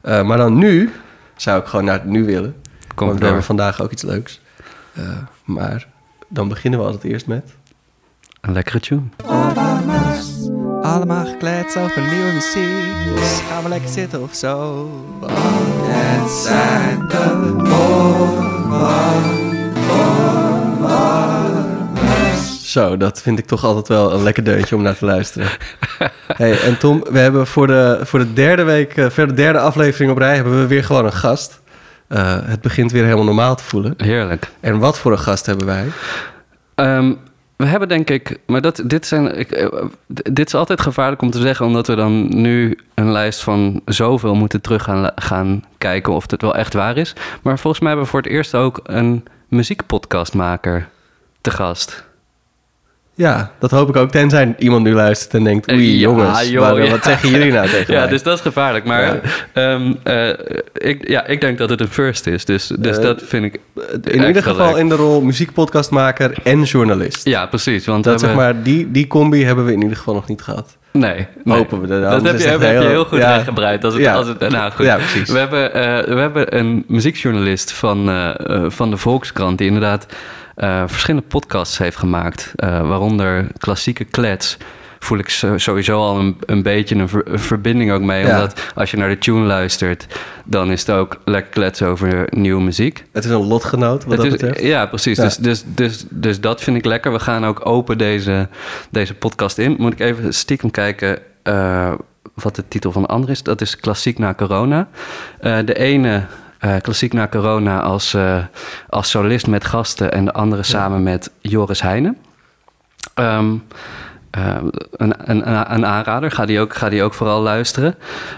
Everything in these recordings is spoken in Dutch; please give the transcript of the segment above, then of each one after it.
Eh, maar dan nu zou ik gewoon naar het nu willen. Kom want we door. hebben vandaag ook iets leuks. Eh, maar dan beginnen we altijd eerst met... Een lekkere tune. Allemaal gekleed over nieuwe muziek. Dus gaan we lekker zitten of zo. Want het zijn de Zo, dat vind ik toch altijd wel een lekker deuntje om naar te luisteren. hey, en Tom, we hebben voor de, voor de derde week, eh, voor de derde aflevering op rij, hebben we weer gewoon een gast. Eh, het begint weer helemaal normaal te voelen. Heerlijk. En wat voor een gast hebben wij? Ehm, we hebben denk ik, maar dat, dit, zijn, ik, eh, dit is altijd gevaarlijk om te zeggen, omdat we dan nu een lijst van zoveel moeten terug gaan, gaan kijken of het wel echt waar is. Maar volgens mij hebben we voor het eerst ook een muziekpodcastmaker te gast. Ja, dat hoop ik ook. Tenzij iemand nu luistert en denkt... Oei, Eh, ja, jongens, joh, maar, ja. wat zeggen jullie nou tegen Ja, mij? dus dat is gevaarlijk. Maar Ja. ehm, eh, ik, ja, ik denk dat het een first is. Dus, dus Eh, dat vind ik In ieder geval leuk. in de rol muziekpodcastmaker en journalist. Ja, precies. Want Dat zeg maar, die, die combi hebben we in ieder geval nog niet gehad. Nee, nee. Hopen we. Dat Anders heb je, heel- goed ja. Als het, Ja. als het, nou goed. Ja, precies. We hebben, we hebben een muziekjournalist van, van de Volkskrant... die inderdaad eh, verschillende podcasts heeft gemaakt. eh, waaronder Klassieke Klets. Voel ik sowieso al een, een beetje een, ver- een verbinding ook mee. Ja. Omdat als je naar de tune luistert... dan is het ook lekker kletsen over nieuwe muziek. Het is een lotgenoot, wat Het dat is- betreft. ja, precies. Ja. Dus, dus, dus, dus dat vind ik lekker. We gaan ook open deze, deze podcast in. Moet ik even stiekem kijken eh, wat de titel van de andere is. Dat is Klassiek na corona. De ene... eh, klassiek na corona als, eh, als solist met gasten en de andere samen met Joris Heijnen. Ehm, eh, een, een, een aanrader, ga die ook, ga die ook vooral luisteren.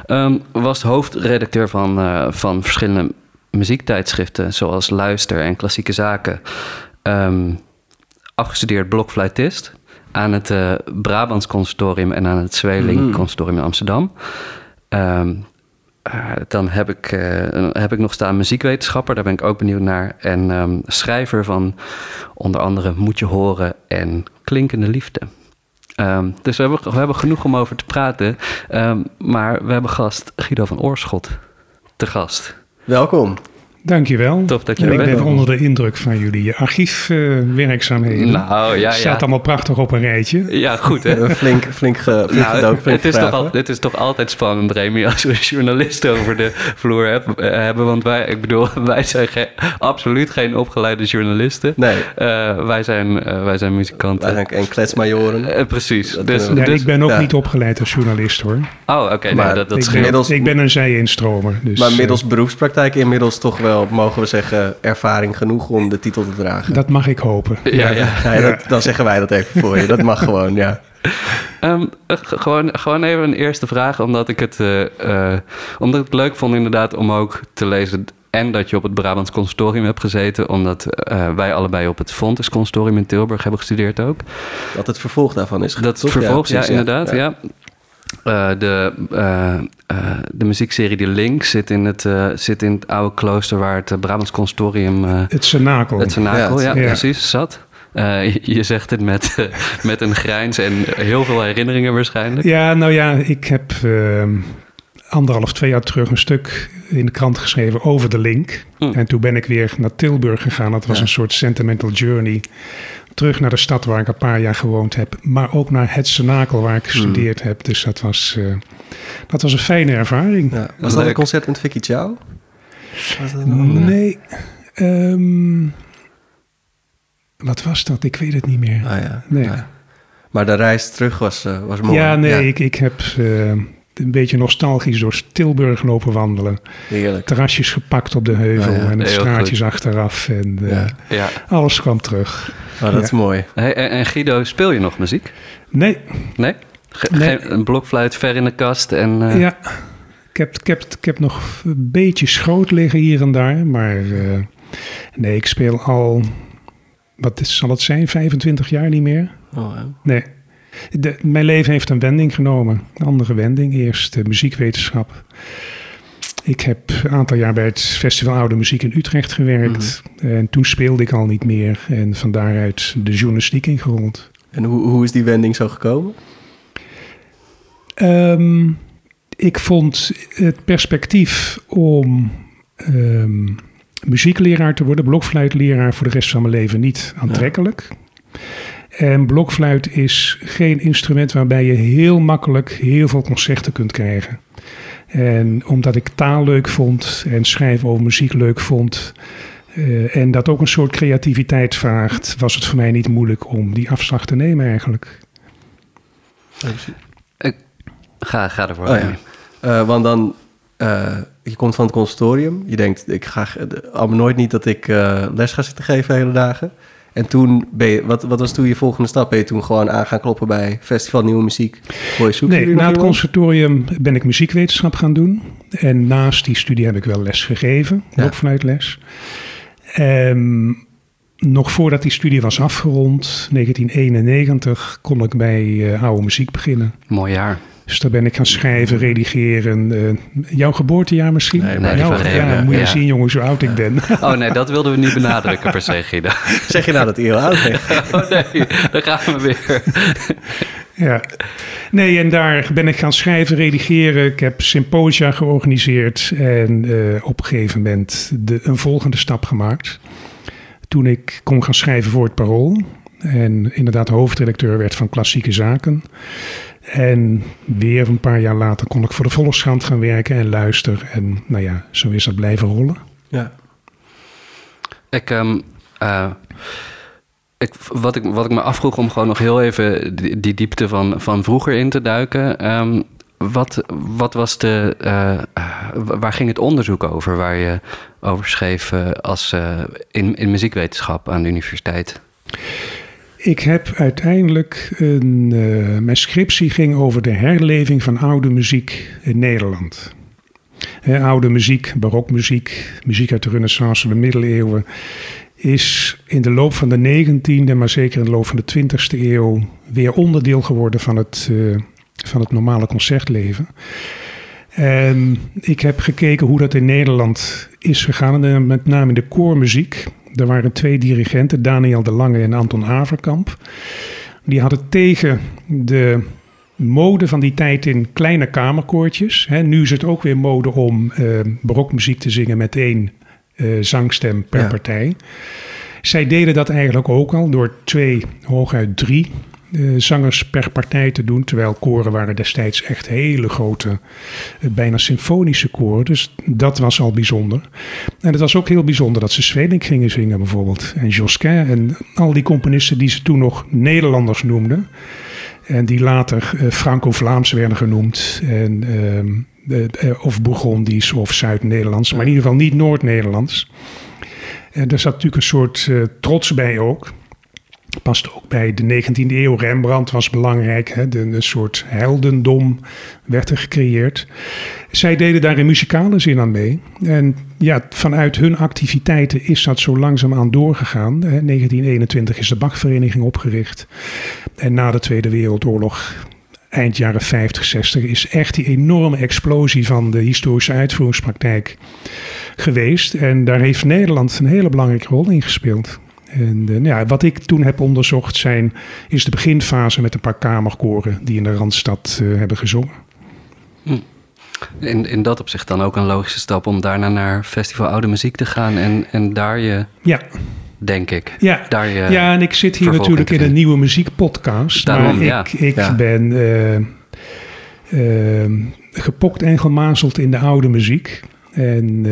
Ehm, was hoofdredacteur van, van verschillende muziektijdschriften, zoals Luister en Klassieke Zaken. Ehm, afgestudeerd blokfluitist aan het Brabants Conservatorium en aan het Zweeling Mhm. Conservatorium in Amsterdam. Ehm, eh, dan heb ik, eh, heb ik nog staan muziekwetenschapper, daar ben ik ook benieuwd naar. En ehm, schrijver van onder andere Moet je horen en Klinkende Liefde. Ehm, dus we hebben, we hebben genoeg om over te praten. Ehm, maar we hebben gast Guido van Oorschot te gast. Welkom. Dankjewel. Tof dat je En ik ben onder de indruk van jullie archiefwerkzaamheden. Nou, ja, Staat ja. allemaal prachtig op een rijtje. Ja, goed hè? flink, flink, ge, flink Nou, gedoken, flink het, is toch al, het is toch altijd spannend, Remy, als we journalisten over de vloer heb- eh, hebben. Want wij, ik bedoel, wij zijn ge- absoluut geen opgeleide journalisten. Nee, Eh, wij, zijn, eh, wij zijn muzikanten. wij zijn en kletsmajoren. Eh, precies. Dus, kunnen we- Ja, dus- ik ben ook ja. niet opgeleid als journalist hoor. Oh, oké. nee, dat, dat ik, ben, Inmiddels- ik ben een zij-instromer. Dus, maar eh, middels beroepspraktijk inmiddels toch wel, mogen we zeggen, ervaring genoeg om de titel te dragen. dat mag ik hopen. Ja, ja. Ja, dat, dan zeggen wij dat even voor je. Dat mag gewoon, ja. Ehm, eh, gewoon, gewoon even een eerste vraag, omdat ik, het, eh, eh, omdat ik het leuk vond inderdaad om ook te lezen... en dat je op het Brabants Conservatorium hebt gezeten... omdat eh, wij allebei op het Fontes Conservatorium in Tilburg hebben gestudeerd ook. Dat het vervolg daarvan is. Dat het vervolg, ja, precies, inderdaad, ja. Eh, de, eh, eh, de muziekserie De Link zit in het, eh, zit in het oude klooster... waar het Brabants Conservatorium... eh, Het Senakel. het Senakel, Ja, ja, het- ja. precies, zat. Eh, je, je zegt het met, met een grijns en heel veel herinneringen waarschijnlijk. Ja, nou ja, ik heb eh, anderhalf, twee jaar terug een stuk in de krant geschreven over de link. Mm. En toen ben ik weer naar Tilburg gegaan. Dat was Ja. een soort sentimental journey. Terug naar de stad waar ik een paar jaar gewoond heb. Maar ook naar het Senakel waar ik gestudeerd heb. Dus dat was, eh, dat was een fijne ervaring. Ja. Was dat een concert met Vicky Chow? Nee. ehm, wat was dat? Ik weet het niet meer. Ah, ja. Nee. Ja. Maar de reis terug was, eh, was mooi. Ja, nee, Ik, ik heb eh, een beetje nostalgisch door Tilburg lopen wandelen. Heerlijk. Terrasjes gepakt op de heuvel ja, en de straatjes achteraf. En eh, Ja. Ja. alles kwam terug. Oh, dat is mooi. Hey, en, en Guido, speel je nog muziek? Nee, Nee? Ge- Nee. Geen, een blokfluit ver in de kast en... eh, ja. Ik heb, ik, heb, ik heb nog een beetje schoot liggen hier en daar. Maar eh, nee, ik speel al, wat is, zal het zijn, 25 jaar niet meer? Oh, ja. Nee. De, mijn leven heeft een wending genomen. Een andere wending. Eerst de muziekwetenschap. Ik heb een aantal jaar bij het Festival Oude Muziek in Utrecht gewerkt. En toen speelde ik al niet meer. En van daaruit de journalistiek ingerold. En hoe, hoe is die wending zo gekomen? Ehm, ik vond het perspectief om ehm, muziekleraar te worden, blokfluitleraar voor de rest van mijn leven niet aantrekkelijk. En blokfluit is geen instrument waarbij je heel makkelijk heel veel concerten kunt krijgen. En omdat ik taal leuk vond en schrijven over muziek leuk vond. eh, en dat ook een soort creativiteit vraagt, was het voor mij niet moeilijk om die afslag te nemen eigenlijk. Ga, ga ervoor. Oh ja. Eh, want dan, eh, je komt van het consortium. Je denkt, ik ga allemaal nooit niet dat ik les ga zitten geven hele dagen. En toen ben je, wat, wat was toen je volgende stap? Ben je toen gewoon aan gaan kloppen bij Festival Nieuwe Muziek? Je zoeken Nee, na het conservatorium ben ik muziekwetenschap gaan doen. En naast die studie heb ik wel les gegeven, Ja. blokfluitles. Ehm, nog voordat die studie was afgerond, 1991, kon ik bij eh, oude muziek beginnen. Mooi jaar. Dus daar ben ik gaan schrijven, redigeren. eh, jouw geboortejaar misschien? Nee, maar Jouw- ja, Reven, moet je ja. zien jongens hoe oud ik ben. Oh nee, dat wilden we niet benadrukken per se, Guido. Zeg je nou dat hij heel oud bent? Oh nee, daar gaan we weer. Ja. Nee, en daar ben ik gaan schrijven, redigeren. Ik heb symposia georganiseerd en eh, op een gegeven moment de, een volgende stap gemaakt. Toen ik kon gaan schrijven voor het Parool en inderdaad hoofdredacteur werd van Klassieke Zaken. En weer een paar jaar later kon ik voor de Volkskrant gaan werken en luisteren. En nou ja, zo is dat blijven rollen. Ja. Ik, ehm, eh, ik, wat, ik, wat ik me afvroeg om gewoon nog heel even die, die diepte van, van vroeger in te duiken. ehm, wat, wat was de. eh, eh, waar ging het onderzoek over waar je over schreef als, eh, in, in muziekwetenschap aan de universiteit? Ik heb uiteindelijk een. eh, mijn scriptie ging over de herleving van oude muziek in Nederland. Oude muziek, barokmuziek, muziek uit de Renaissance, de middeleeuwen. Is in de loop van de 19e, maar zeker in de loop van de 20e eeuw. weer onderdeel geworden van het, eh, van het normale concertleven. En ik heb gekeken hoe dat in Nederland is gegaan, en met name in de koormuziek. Er waren twee dirigenten, Daniel de Lange en Anton Haverkamp. Die hadden tegen de mode van die tijd in kleine kamerkoortjes. Hè, nu is het ook weer mode om eh, barokmuziek te zingen met één eh, zangstem per Ja. partij. Zij deden dat eigenlijk ook al door twee, hooguit drie zangers per partij te doen. Terwijl koren waren destijds echt hele grote, eh, bijna symfonische koren. Dus dat was al bijzonder. En het was ook heel bijzonder dat ze Sweelinck gingen zingen bijvoorbeeld. En Josquin en al die componisten die ze toen nog Nederlanders noemden. En die later eh, Franco-Vlaams werden genoemd. En, ehm, eh, of Bourgondisch of Zuid-Nederlands. Maar in ieder geval niet Noord-Nederlands. En daar zat natuurlijk een soort eh, trots bij ook. Past ook bij de 19e eeuw. Rembrandt was belangrijk. Hè? De, een soort heldendom werd er gecreëerd. Zij deden daar in muzikale zin aan mee. En ja, vanuit hun activiteiten is dat zo langzaamaan doorgegaan. Hè? 1921 is de Bachvereniging opgericht. En na de Tweede Wereldoorlog, eind jaren 50, 60, is echt die enorme explosie van de historische uitvoeringspraktijk geweest. En daar heeft Nederland een hele belangrijke rol in gespeeld. En eh, nou ja, wat ik toen heb onderzocht zijn, is de beginfase met een paar kamerkoren die in de Randstad eh, hebben gezongen. In, in dat opzicht dan ook een logische stap om daarna naar Festival Oude Muziek te gaan en, en daar je, Ja, denk ik, ja. daar je... ja, en ik zit hier natuurlijk in een nieuwe muziekpodcast. Daarom, maar ja. ik, ik Ja. ben eh, gepokt en gemazeld in de oude muziek. En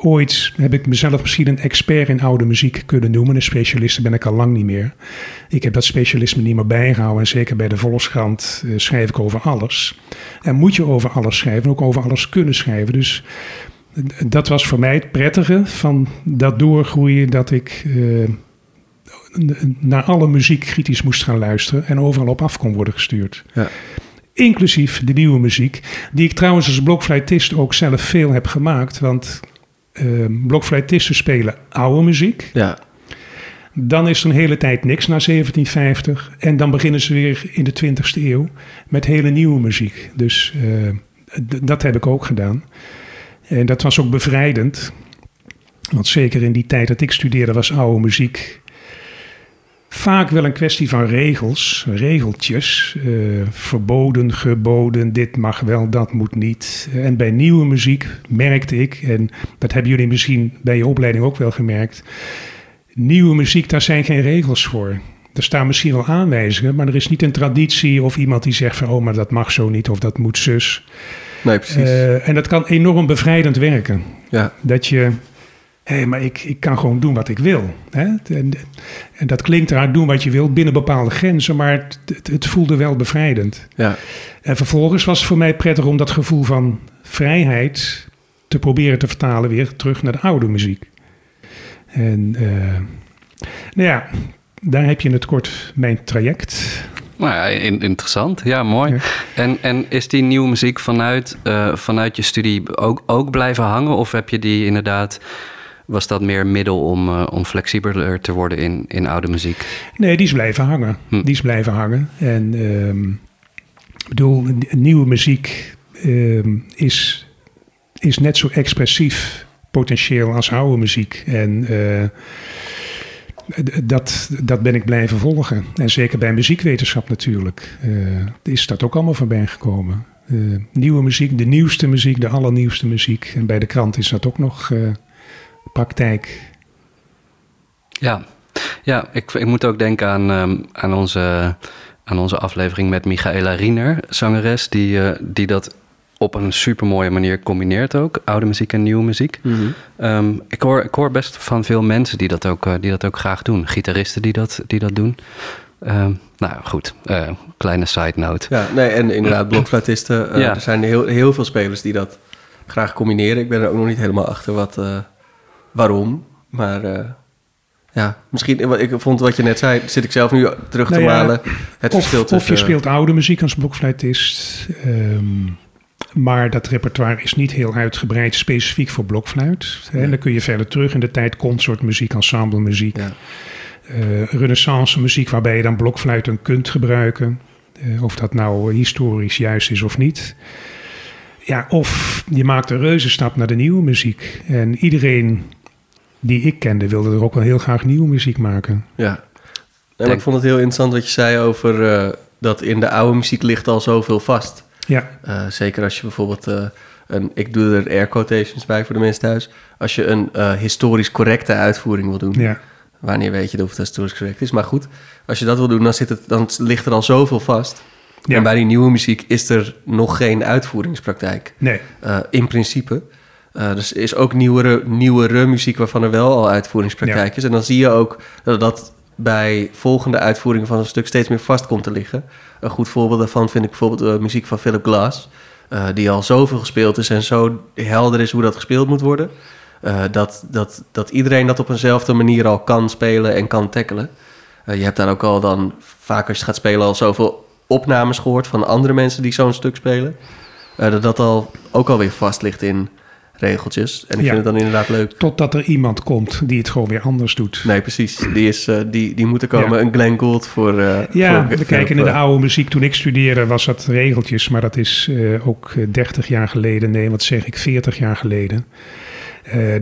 ooit heb ik mezelf misschien een expert in oude muziek kunnen noemen. Een specialist ben ik al lang niet meer. Ik heb dat specialisme niet meer bijgehouden. En zeker bij de Volkskrant eh, schrijf ik over alles. En moet je over alles schrijven, ook over alles kunnen schrijven. Dus eh, dat was voor mij het prettige van dat doorgroeien dat ik... eh, naar alle muziek kritisch moest gaan luisteren en overal op af kon worden gestuurd. Ja. Inclusief de nieuwe muziek, die ik trouwens als blokfluitist ook zelf veel heb gemaakt. Want eh, blokfluitisten spelen oude muziek. Ja. Dan is er een hele tijd niks na 1750. En dan beginnen ze weer in de 20e eeuw met hele nieuwe muziek. Dus eh, dat heb ik ook gedaan. En dat was ook bevrijdend. Want zeker in die tijd dat ik studeerde was oude muziek vaak wel een kwestie van regels, regeltjes. eh, verboden, geboden, dit mag wel, dat moet niet. En bij nieuwe muziek merkte ik, en dat hebben jullie misschien bij je opleiding ook wel gemerkt. Nieuwe muziek, daar zijn geen regels voor. Er staan misschien wel aanwijzingen, maar er is niet een traditie of iemand die zegt van, oh, maar dat mag zo niet of dat moet zus. Nee, precies. Eh, en dat kan enorm bevrijdend werken. ja. Dat je, hé, maar ik, ik kan gewoon doen wat ik wil. Hè? En, en dat klinkt eruit, doen wat je wil binnen bepaalde grenzen, maar het, het, het voelde wel bevrijdend. Ja. En vervolgens was het voor mij prettig om dat gevoel van vrijheid te proberen te vertalen weer terug naar de oude muziek. En eh, nou ja, daar heb je in het kort mijn traject. Nou ja, in- interessant. Ja, mooi. Ja. En, en is die nieuwe muziek vanuit, eh, vanuit je studie ook, ook blijven hangen? Of heb je die inderdaad... Was dat meer middel om, eh, om flexibeler te worden in, in oude muziek? Nee, die is blijven hangen. Hm. Die is blijven hangen. En ehm, ik bedoel, nieuwe muziek ehm, is, is net zo expressief potentieel als oude muziek. En eh, dat, dat ben ik blijven volgen. En zeker bij muziekwetenschap natuurlijk eh, is dat ook allemaal voorbij gekomen. Nieuwe muziek, de nieuwste muziek, de allernieuwste muziek. En bij de krant is dat ook nog praktijk. Ja, ja ik, ik moet ook denken aan, ehm, aan, onze, aan onze aflevering met Michaela Riener, zangeres, die, eh, die dat op een supermooie manier combineert ook, oude muziek en nieuwe muziek. Mhm. Ehm, ik, hoor, ik hoor best van veel mensen die dat ook, eh, die dat ook graag doen. Gitaristen die dat, die dat doen. Ehm, nou goed, eh, kleine side note. Ja, nee, en inderdaad, blokfluitisten. Ja. Er zijn heel, heel veel spelers die dat graag combineren. Ik ben er ook nog niet helemaal achter wat, waarom. Maar eh, ja, misschien, wat ik vond wat je net zei, zit ik zelf nu terug te Nou ja, malen. Het of, verschil of tussen... je speelt oude muziek als blokfluitist. ehm, maar dat repertoire is niet heel uitgebreid specifiek voor blokfluit. Nee. Dan kun je verder terug in de tijd concertmuziek, ensemblemuziek. Ja, eh renaissance muziek waarbij je dan blokfluiten kunt gebruiken. Eh, of dat nou historisch juist is of niet. Ja, of je maakt een reuze stap naar de nieuwe muziek. En iedereen die ik kende wilde er ook wel heel graag nieuwe muziek maken. ja. Denk- ik vond het heel interessant wat je zei over eh, dat in de oude muziek ligt al zoveel vast. Ja, Eh, zeker als je bijvoorbeeld eh, een, ik doe er air quotations bij voor de mensen thuis. Als je een eh, historisch correcte uitvoering wil doen. ja. Wanneer weet je of het historisch correct is. Maar goed, als je dat wil doen, dan, zit het, dan ligt er al zoveel vast. Ja. En bij die nieuwe muziek is er nog geen uitvoeringspraktijk. Nee, eh, in principe. Eh dus er is ook nieuwere, nieuwere muziek waarvan er wel al uitvoeringspraktijk is. En dan zie je ook dat dat bij volgende uitvoeringen van een stuk steeds meer vast komt te liggen. Een goed voorbeeld daarvan vind ik bijvoorbeeld de muziek van Philip Glass. eh, die al zoveel gespeeld is en zo helder is hoe dat gespeeld moet worden. eh, dat, dat, dat iedereen dat op eenzelfde manier al kan spelen en kan tackelen. Eh, je hebt daar ook al dan, vaak als je gaat spelen, al zoveel opnames gehoord van andere mensen die zo'n stuk spelen. Eh, dat dat al ook alweer vast ligt in regeltjes. En ik Ja. vind het dan inderdaad leuk. totdat er iemand komt die het gewoon weer anders doet. Nee, precies. Die, is, eh, die, die moet er komen. Ja. Een Glenn Gould voor... eh, Ja, voor- we kijken in de oude muziek. Toen ik studeerde was dat regeltjes, maar dat is eh, ook eh, 30 jaar geleden. Nee, wat zeg ik, 40 jaar geleden.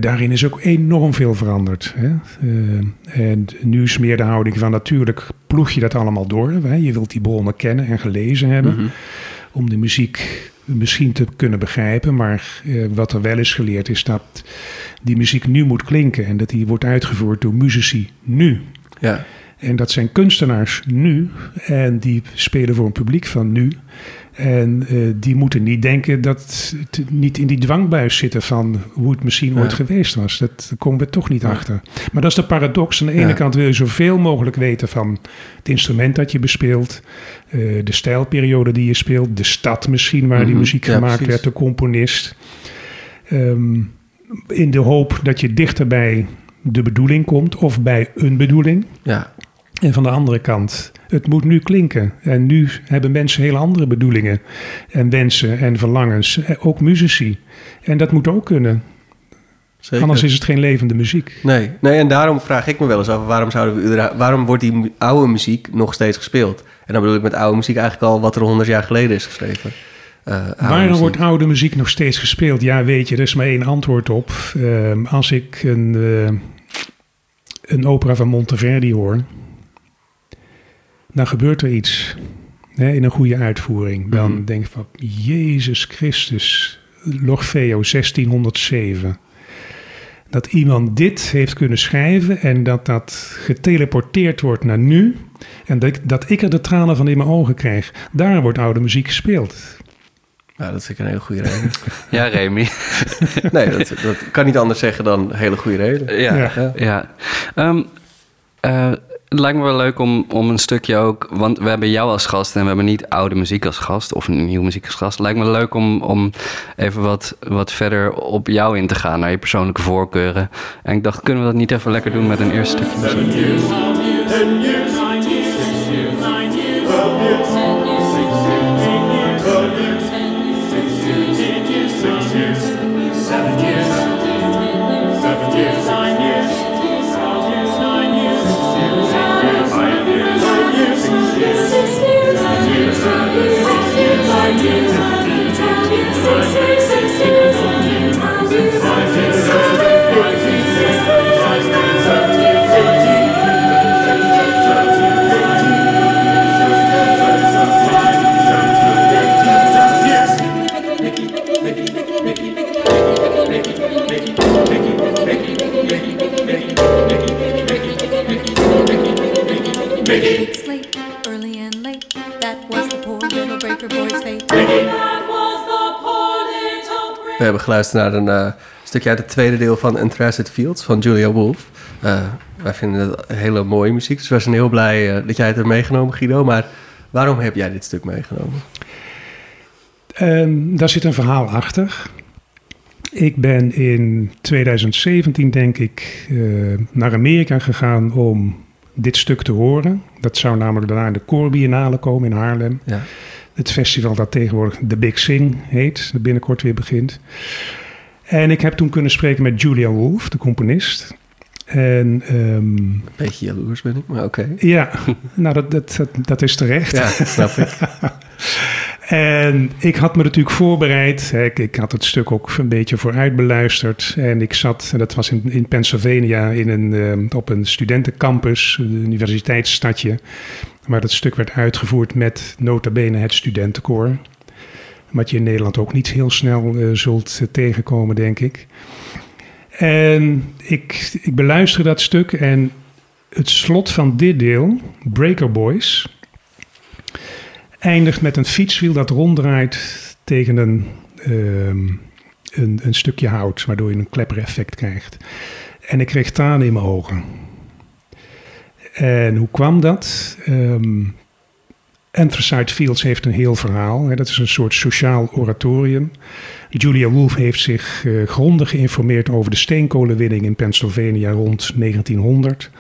Daarin is ook enorm veel veranderd. Hè? En nu is meer de houding van natuurlijk ploeg je dat allemaal door. Hè? Je wilt die bronnen kennen en gelezen hebben. Mhm. Om de muziek misschien te kunnen begrijpen. Maar eh, wat er wel is geleerd is dat die muziek nu moet klinken. En dat die wordt uitgevoerd door muzici nu. Ja, En dat zijn kunstenaars nu. En die spelen voor een publiek van nu. En eh, die moeten niet denken dat het niet in die dwangbuis zitten van hoe het misschien Ja. ooit geweest was. Dat komen we toch niet Ja. achter. Maar dat is de paradox. Aan de ene Ja. kant wil je zoveel mogelijk weten van het instrument dat je bespeelt. eh, de stijlperiode die je speelt. De stad misschien waar die Mhm. muziek gemaakt precies. werd. De componist. Ehm, in de hoop dat je dichter bij de bedoeling komt. Of bij een bedoeling. ja, En van de andere kant, het moet nu klinken. En nu hebben mensen hele andere bedoelingen en wensen en verlangens. Eh, Ook muzici. En dat moet ook kunnen. zeker. Anders is het geen levende muziek. Nee, nee, en daarom vraag ik me wel eens af... waarom, zouden we, waarom wordt die oude muziek nog steeds gespeeld? En dan bedoel ik met oude muziek eigenlijk al... wat er honderd jaar geleden is geschreven. Oude Waarom muziek. wordt oude muziek nog steeds gespeeld? Ja, weet je, er is maar één antwoord op. Ehm, als ik een, eh, een opera van Monteverdi hoor... dan gebeurt er iets hè, in een goede uitvoering. Dan Mhm. denk ik van, Jezus Christus, Lorfeo 1607. Dat iemand dit heeft kunnen schrijven en dat dat geteleporteerd wordt naar nu. En dat, ik- dat ik er de tranen van in mijn ogen krijg. Daar wordt oude muziek gespeeld. Nou, dat ik een hele goede reden. Ja, Remy. nee, dat, dat kan niet anders zeggen dan een hele goede reden. ja, Ja. ja. ja. Ehm, eh, het lijkt me wel leuk om, om een stukje ook... Want we hebben jou als gast en we hebben niet oude muziek als gast... of nieuwe muziek als gast. Het lijkt me leuk om, om even wat, wat verder op jou in te gaan... naar je persoonlijke voorkeuren. En ik dacht, kunnen we dat niet even lekker doen met een eerste stukje muziek? We hebben geluisterd naar een eh, stukje uit het tweede deel van Entracid Fields van Julia Wolf. Eh, wij vinden het hele mooie muziek, dus we zijn heel blij eh, dat jij het hebt meegenomen, Guido. Maar waarom heb jij dit stuk meegenomen? Ehm, daar zit een verhaal achter. Ik ben in 2017, denk ik, naar Amerika gegaan om dit stuk te horen. Dat zou namelijk daarna in de Core Biennale komen in Haarlem. Ja. Het festival dat tegenwoordig The Big Sing heet, dat binnenkort weer begint. En ik heb toen kunnen spreken met Julia Wolf, de componist. En ehm, Een beetje jaloers ben ik, maar oké. ja, nou dat, dat, dat, dat is terecht. Ja, snap ik. En ik had me natuurlijk voorbereid. Ik, ik had het stuk ook een beetje vooruit beluisterd. En ik zat, en dat was in, in Pennsylvania, in een, eh, op een studentencampus, een universiteitsstadje. Waar dat stuk werd uitgevoerd met nota bene het studentenkoor. Wat je in Nederland ook niet heel snel eh, zult eh, tegenkomen, denk ik. En ik, ik beluisterde dat stuk en het slot van dit deel, Breaker Boys eindigt met een fietswiel dat ronddraait tegen een, ehm, een, een stukje hout, waardoor je een kleppereffect krijgt. En ik kreeg tranen in mijn ogen. En hoe kwam dat? Ehm Anthracite Fields heeft een heel verhaal. Hè. Dat is een soort sociaal oratorium. Julia Wolf heeft zich eh, grondig geïnformeerd over de steenkolenwinning in Pennsylvania rond 1900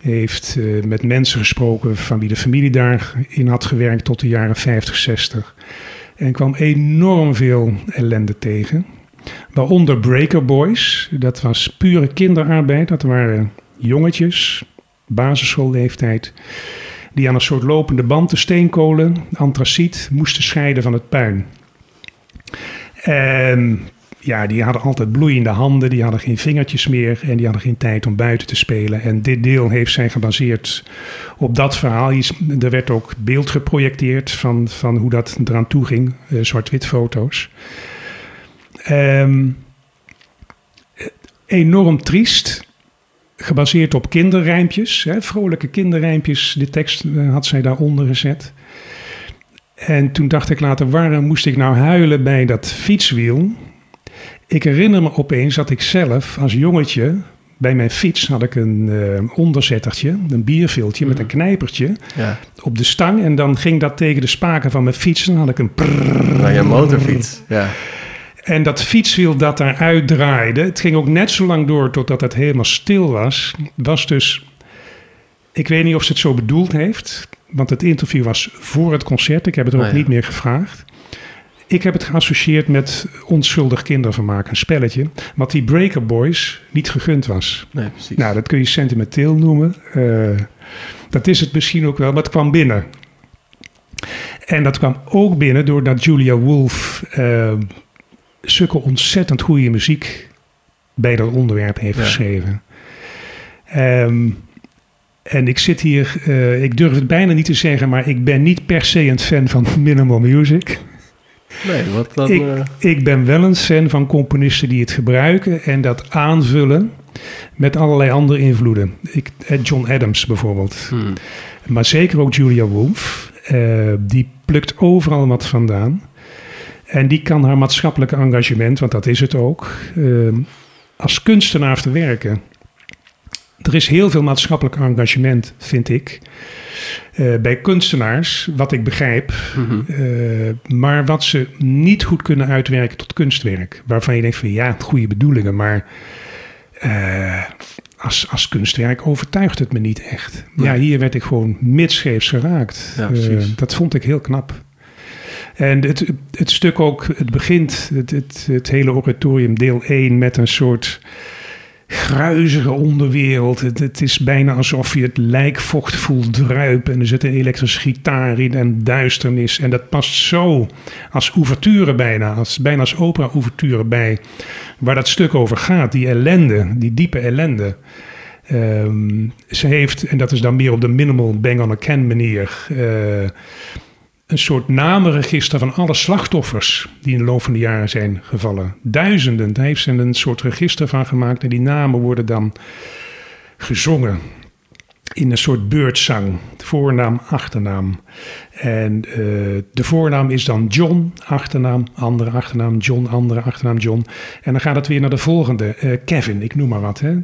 heeft eh, met mensen gesproken van wie de familie daarin had gewerkt tot de jaren 50, 60. En kwam enorm veel ellende tegen. Waaronder Breaker Boys. Dat was pure kinderarbeid. Dat waren jongetjes, basisschoolleeftijd. Die aan een soort lopende band de steenkolen, antraciet, moesten scheiden van het puin. En ja, die hadden altijd bloeiende handen, die hadden geen vingertjes meer en die hadden geen tijd om buiten te spelen. En dit deel heeft zij gebaseerd op dat verhaal. Er werd ook beeld geprojecteerd van, van hoe dat eraan toe ging, eh, zwart-wit foto's. Eh, enorm triest, gebaseerd op kinderrijmpjes, hè, vrolijke kinderrijmpjes. De tekst eh, had zij daaronder gezet. En toen dacht ik later, waarom moest ik nou huilen bij dat fietswiel? Ik herinner me opeens dat ik zelf als jongetje bij mijn fiets had ik een eh, onderzettertje, een bierviltje met een knijpertje Ja, op de stang. En dan ging dat tegen de spaken van mijn fiets. En dan had ik een prrrr. nou, je motorfiets. Ja, En dat fietswiel dat daaruit draaide, het ging ook net zo lang door totdat het helemaal stil was. Was dus, ik weet niet of ze het zo bedoeld heeft, want het interview was voor het concert. Ik heb het er ook ja. niet meer gevraagd. Ik heb het geassocieerd met onschuldig kindervermaak, een spelletje. Wat die Breaker Boys niet gegund was. nee, precies. Nou, dat kun je sentimenteel noemen. Eh, dat is het misschien ook wel, maar het kwam binnen. En dat kwam ook binnen doordat Julia Wolf eh zulke ontzettend goede muziek bij dat onderwerp heeft Ja. geschreven. Ehm, En ik zit hier, eh, ik durf het bijna niet te zeggen, maar ik ben niet per se een fan van minimal music. Nee, wat dan... ik, eh, ik ben wel een fan van componisten die het gebruiken en dat aanvullen met allerlei andere invloeden. Ik, eh, John Adams bijvoorbeeld. hmm. Maar zeker ook Julia Wolf. eh, die plukt overal wat vandaan. En die kan haar maatschappelijke engagement, want dat is het ook, als kunstenaar verwerken. Er is heel veel maatschappelijk engagement, vind ik, eh, bij kunstenaars, wat ik begrijp, Mhm. eh, maar wat ze niet goed kunnen uitwerken tot kunstwerk. Waarvan je denkt van ja, goede bedoelingen, maar eh, als, als kunstwerk overtuigt het me niet echt. Ja, hier werd ik gewoon midscheeps geraakt. Ja, dat vond ik heel knap. En het, het stuk ook, het begint, het, het, het hele oratorium deel 1 met een soort gruizige onderwereld. Het, het is bijna alsof je het lijkvocht voelt druipen. En er zit een elektrische gitaar in en duisternis. En dat past zo als ouverture bijna, als, bijna als opera-ouverture bij waar dat stuk over gaat. Die ellende, die diepe ellende. Ehm, ze heeft, en dat is dan meer op de minimal bang on a can manier... eh, een soort namenregister van alle slachtoffers die in de loop van de jaren zijn gevallen. Duizenden. Daar heeft ze een soort register van gemaakt en die namen worden dan gezongen in een soort beurtzang. Voornaam, achternaam. En eh, de voornaam is dan John, achternaam, andere achternaam John, andere achternaam John. En dan gaat het weer naar de volgende, eh, Kevin, ik noem maar wat. Hè.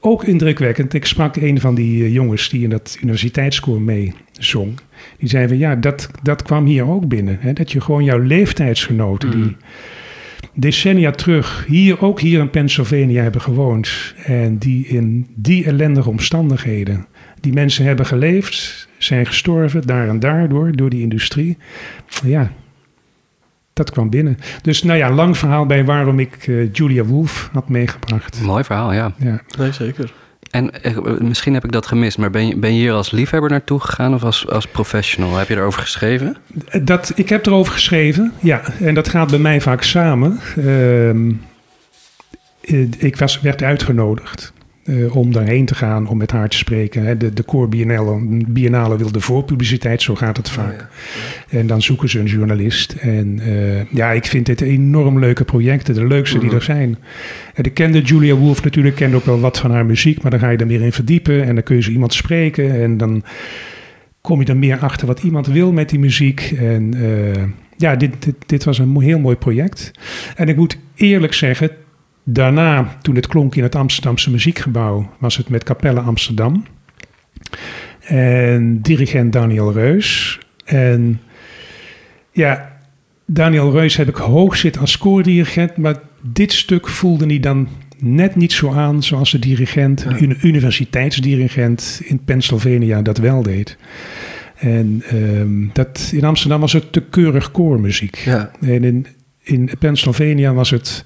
Ook indrukwekkend. Ik sprak een van die eh, jongens die in dat universiteitskoor mee zong. Die zei van ja, dat, dat kwam hier ook binnen. Hè? Dat je gewoon jouw leeftijdsgenoten die decennia terug hier ook hier in Pennsylvania hebben gewoond. En die in die ellendige omstandigheden. Die mensen hebben geleefd, zijn gestorven daar en daardoor, door die industrie. Ja, dat kwam binnen. Dus nou ja, lang verhaal bij waarom ik eh, Julia Wolf had meegebracht. Mooi verhaal, ja. Ja. Nee, zeker. En eh, misschien heb ik dat gemist, maar ben je, ben je hier als liefhebber naartoe gegaan of als, als professional? Heb je erover geschreven? Dat, ik heb erover geschreven, ja. En dat gaat bij mij vaak samen. Ehm, eh, ik was, werd uitgenodigd eh, om daarheen te gaan, om met haar te spreken. Hè. De, de Core Biennale, Biennale wil de voorpubliciteit, zo gaat het vaak. En dan zoeken ze een journalist. En eh, ja, ik vind dit enorm leuke projecten, de leukste die Mhm. er zijn. En ik kende Julia Wolf natuurlijk, kende ook wel wat van haar muziek, maar dan ga je er meer in verdiepen en dan kun je ze iemand spreken en dan kom je er meer achter wat iemand wil met die muziek. En eh, ja, dit, dit, dit was een heel mooi project. En ik moet eerlijk zeggen, daarna, toen het klonk in het Amsterdamse muziekgebouw, was het met Capelle Amsterdam. En dirigent Daniel Reus. En ja, Daniel Reus heb ik hoog zitten als koordirigent, maar dit stuk voelde hij dan net niet zo aan zoals de dirigent, een uni- universiteitsdirigent in Pennsylvania dat wel deed. En ehm, dat, in Amsterdam was het te keurig koormuziek. Ja, En in, in Pennsylvania was het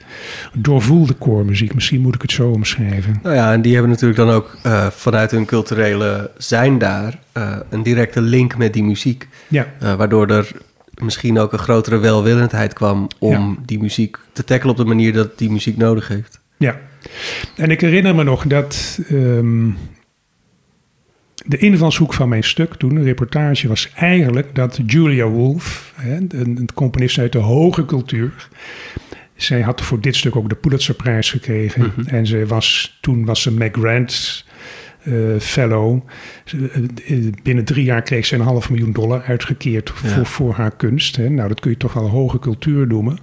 doorvoelde koormuziek. Misschien moet ik het zo omschrijven. nou ja, en die hebben natuurlijk dan ook eh, vanuit hun culturele zijn daar eh, een directe link met die muziek. Ja, Eh, waardoor er misschien ook een grotere welwillendheid kwam om die muziek te tackelen op de manier dat die muziek nodig heeft. ja. En ik herinner me nog dat ehm, de invalshoek van mijn stuk toen, een reportage, was eigenlijk dat Julia Wolf, hè, een, een componist uit de hoge cultuur, zij had voor dit stuk ook de Pulitzerprijs gekregen. En ze was, toen was ze McGrant's eh, fellow. Eh, binnen drie jaar kreeg ze een half miljoen dollar uitgekeerd Ja. voor, voor haar kunst. Hè. Nou, dat kun je toch wel hoge cultuur noemen.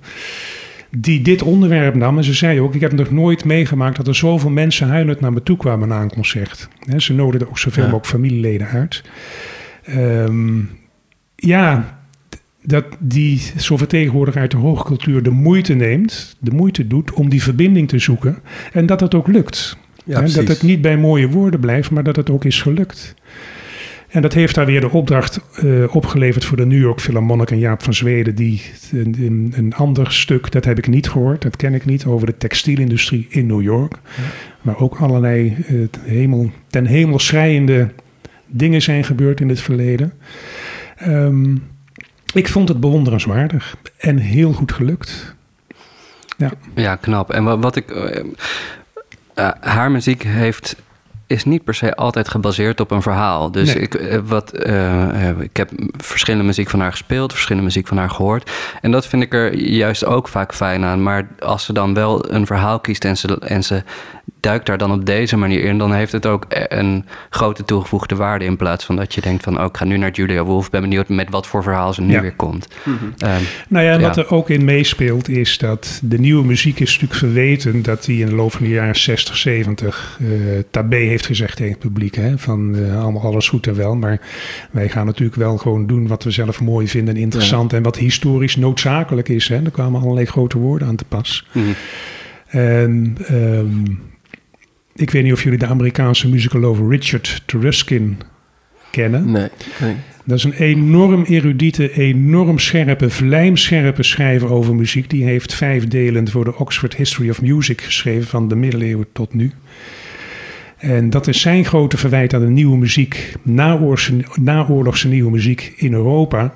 Die dit onderwerp nam. En ze zei ook, ik heb nog nooit meegemaakt dat er zoveel mensen huilend naar me toe kwamen na een concert. Ze nodigde ook zoveel Ja. mogelijk familieleden uit. Ehm, ja, dat die zo'n vertegenwoordiger uit de hoogcultuur de moeite neemt, de moeite doet om die verbinding te zoeken. En dat het ook lukt. Ja, dat het niet bij mooie woorden blijft, maar dat het ook is gelukt. En dat heeft daar weer de opdracht eh, opgeleverd voor de New York Philharmonic en Jaap van Zweden. Die een, een, ander stuk, dat heb ik niet gehoord, dat ken ik niet, over de textielindustrie in New York. Waar ook allerlei eh, hemel, ten hemel schrijende dingen zijn gebeurd in het verleden. Ehm, ik vond het bewonderenswaardig en heel goed gelukt. Ja, knap. En wat, wat ik. eh, haar muziek heeft is niet per se altijd gebaseerd op een verhaal. Dus Nee. ik, eh, wat, eh, eh, ik heb verschillende muziek van haar gespeeld, verschillende muziek van haar gehoord. En dat vind ik er juist ook vaak fijn aan. Maar als ze dan wel een verhaal kiest en ze, en ze duikt daar dan op deze manier in, dan heeft het ook e- een grote toegevoegde waarde. In plaats van dat je denkt van, oh, ik ga nu naar Julia Wolf, ben benieuwd met wat voor verhaal ze nu Ja. weer komt. Ehm, Nou ja, en wat Ja. er ook in meespeelt is dat de nieuwe muziek is natuurlijk verweten dat die in de loop van de jaren 60, 70 eh Tabé heeft gezegd tegen het publiek hè, van eh, allemaal alles goed en wel, maar wij gaan natuurlijk wel gewoon doen wat we zelf mooi vinden en interessant en wat historisch noodzakelijk is. Hè. Er kwamen allerlei grote woorden aan te pas. mhm. En ehm, ik weet niet of jullie de Amerikaanse muzikoloog Richard Truskin kennen. Nee. Dat is een enorm erudite, enorm scherpe, vlijmscherpe schrijver over muziek. Die heeft vijf delen voor de Oxford History of Music geschreven, van de middeleeuwen tot nu. En dat is zijn grote verwijt aan de nieuwe muziek, naoorlogse, naoorlogse nieuwe muziek in Europa.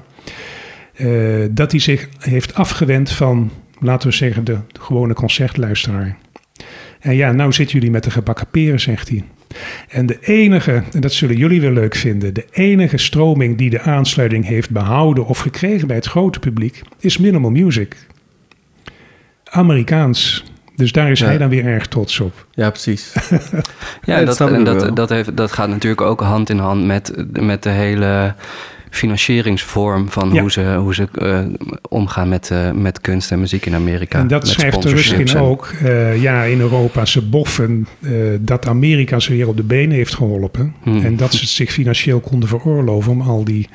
Eh, dat hij zich heeft afgewend van, laten we zeggen, de gewone concertluisteraar. En ja, nou zitten jullie met de gebakken peren, zegt hij. En de enige, en dat zullen jullie wel leuk vinden, de enige stroming die de aansluiting heeft behouden of gekregen bij het grote publiek is minimal music. Amerikaans. Dus daar is Ja. hij dan weer erg trots op. Ja, precies. Ja, dat en dat, dat, heeft, dat gaat natuurlijk ook hand in hand met, met de hele financieringsvorm van Ja. hoe ze, hoe ze eh, omgaan met, eh, met kunst en muziek in Amerika. en dat met schrijft de sponsorships Ruskin en- ook. eh, ja, in Europa, ze boffen dat Amerika ze weer op de benen heeft geholpen. Hmm. En dat ze het zich financieel konden veroorloven om al die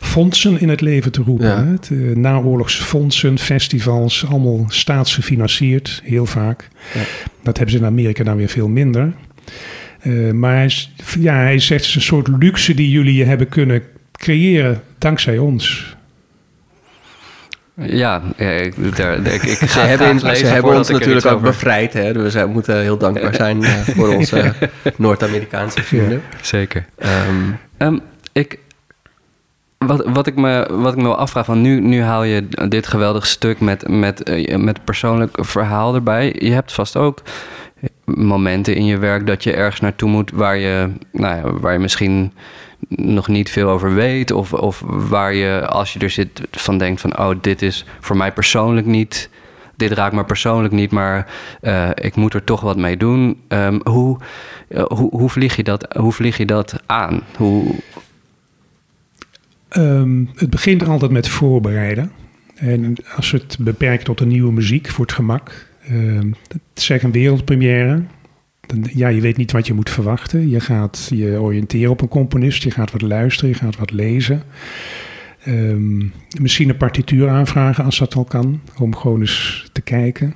fondsen in het leven te roepen. Ja. Het, naoorlogse fondsen, festivals, allemaal staatsgefinancierd, heel vaak. Ja. Dat hebben ze in Amerika dan weer veel minder. Maar hij, ja, hij zegt het is een soort luxe die jullie hebben kunnen creëren dankzij ons. Ja, ik, daar, ik, ik ga Ze hebben, ze hebben ons natuurlijk ook over- bevrijd. Hè? Dus we moeten heel dankbaar zijn eh, voor onze Noord-Amerikaanse vrienden. Zeker. Ehm, Ehm, ik, wat, wat, ik me, wat ik me wel afvraag, van nu, nu haal je dit geweldige stuk met, met, eh, met persoonlijk verhaal erbij. Je hebt vast ook momenten in je werk dat je ergens naartoe moet waar je, nou ja, waar je misschien nog niet veel over weet. Of, of waar je, als je er zit, van denkt van, oh, dit is voor mij persoonlijk niet... Dit raakt me persoonlijk niet, maar eh, ik moet er toch wat mee doen. Ehm, hoe, eh, hoe, hoe, vlieg je dat, hoe vlieg je dat aan? Hoe, Ehm, het begint altijd met voorbereiden. En als het beperken tot de nieuwe muziek voor het gemak. ehm, eigenlijk een wereldpremière. Ja, je weet niet wat je moet verwachten. Je gaat je oriënteren op een componist. Je gaat wat luisteren, je gaat wat lezen. Ehm, misschien een partituur aanvragen als dat al kan. Om gewoon eens te kijken.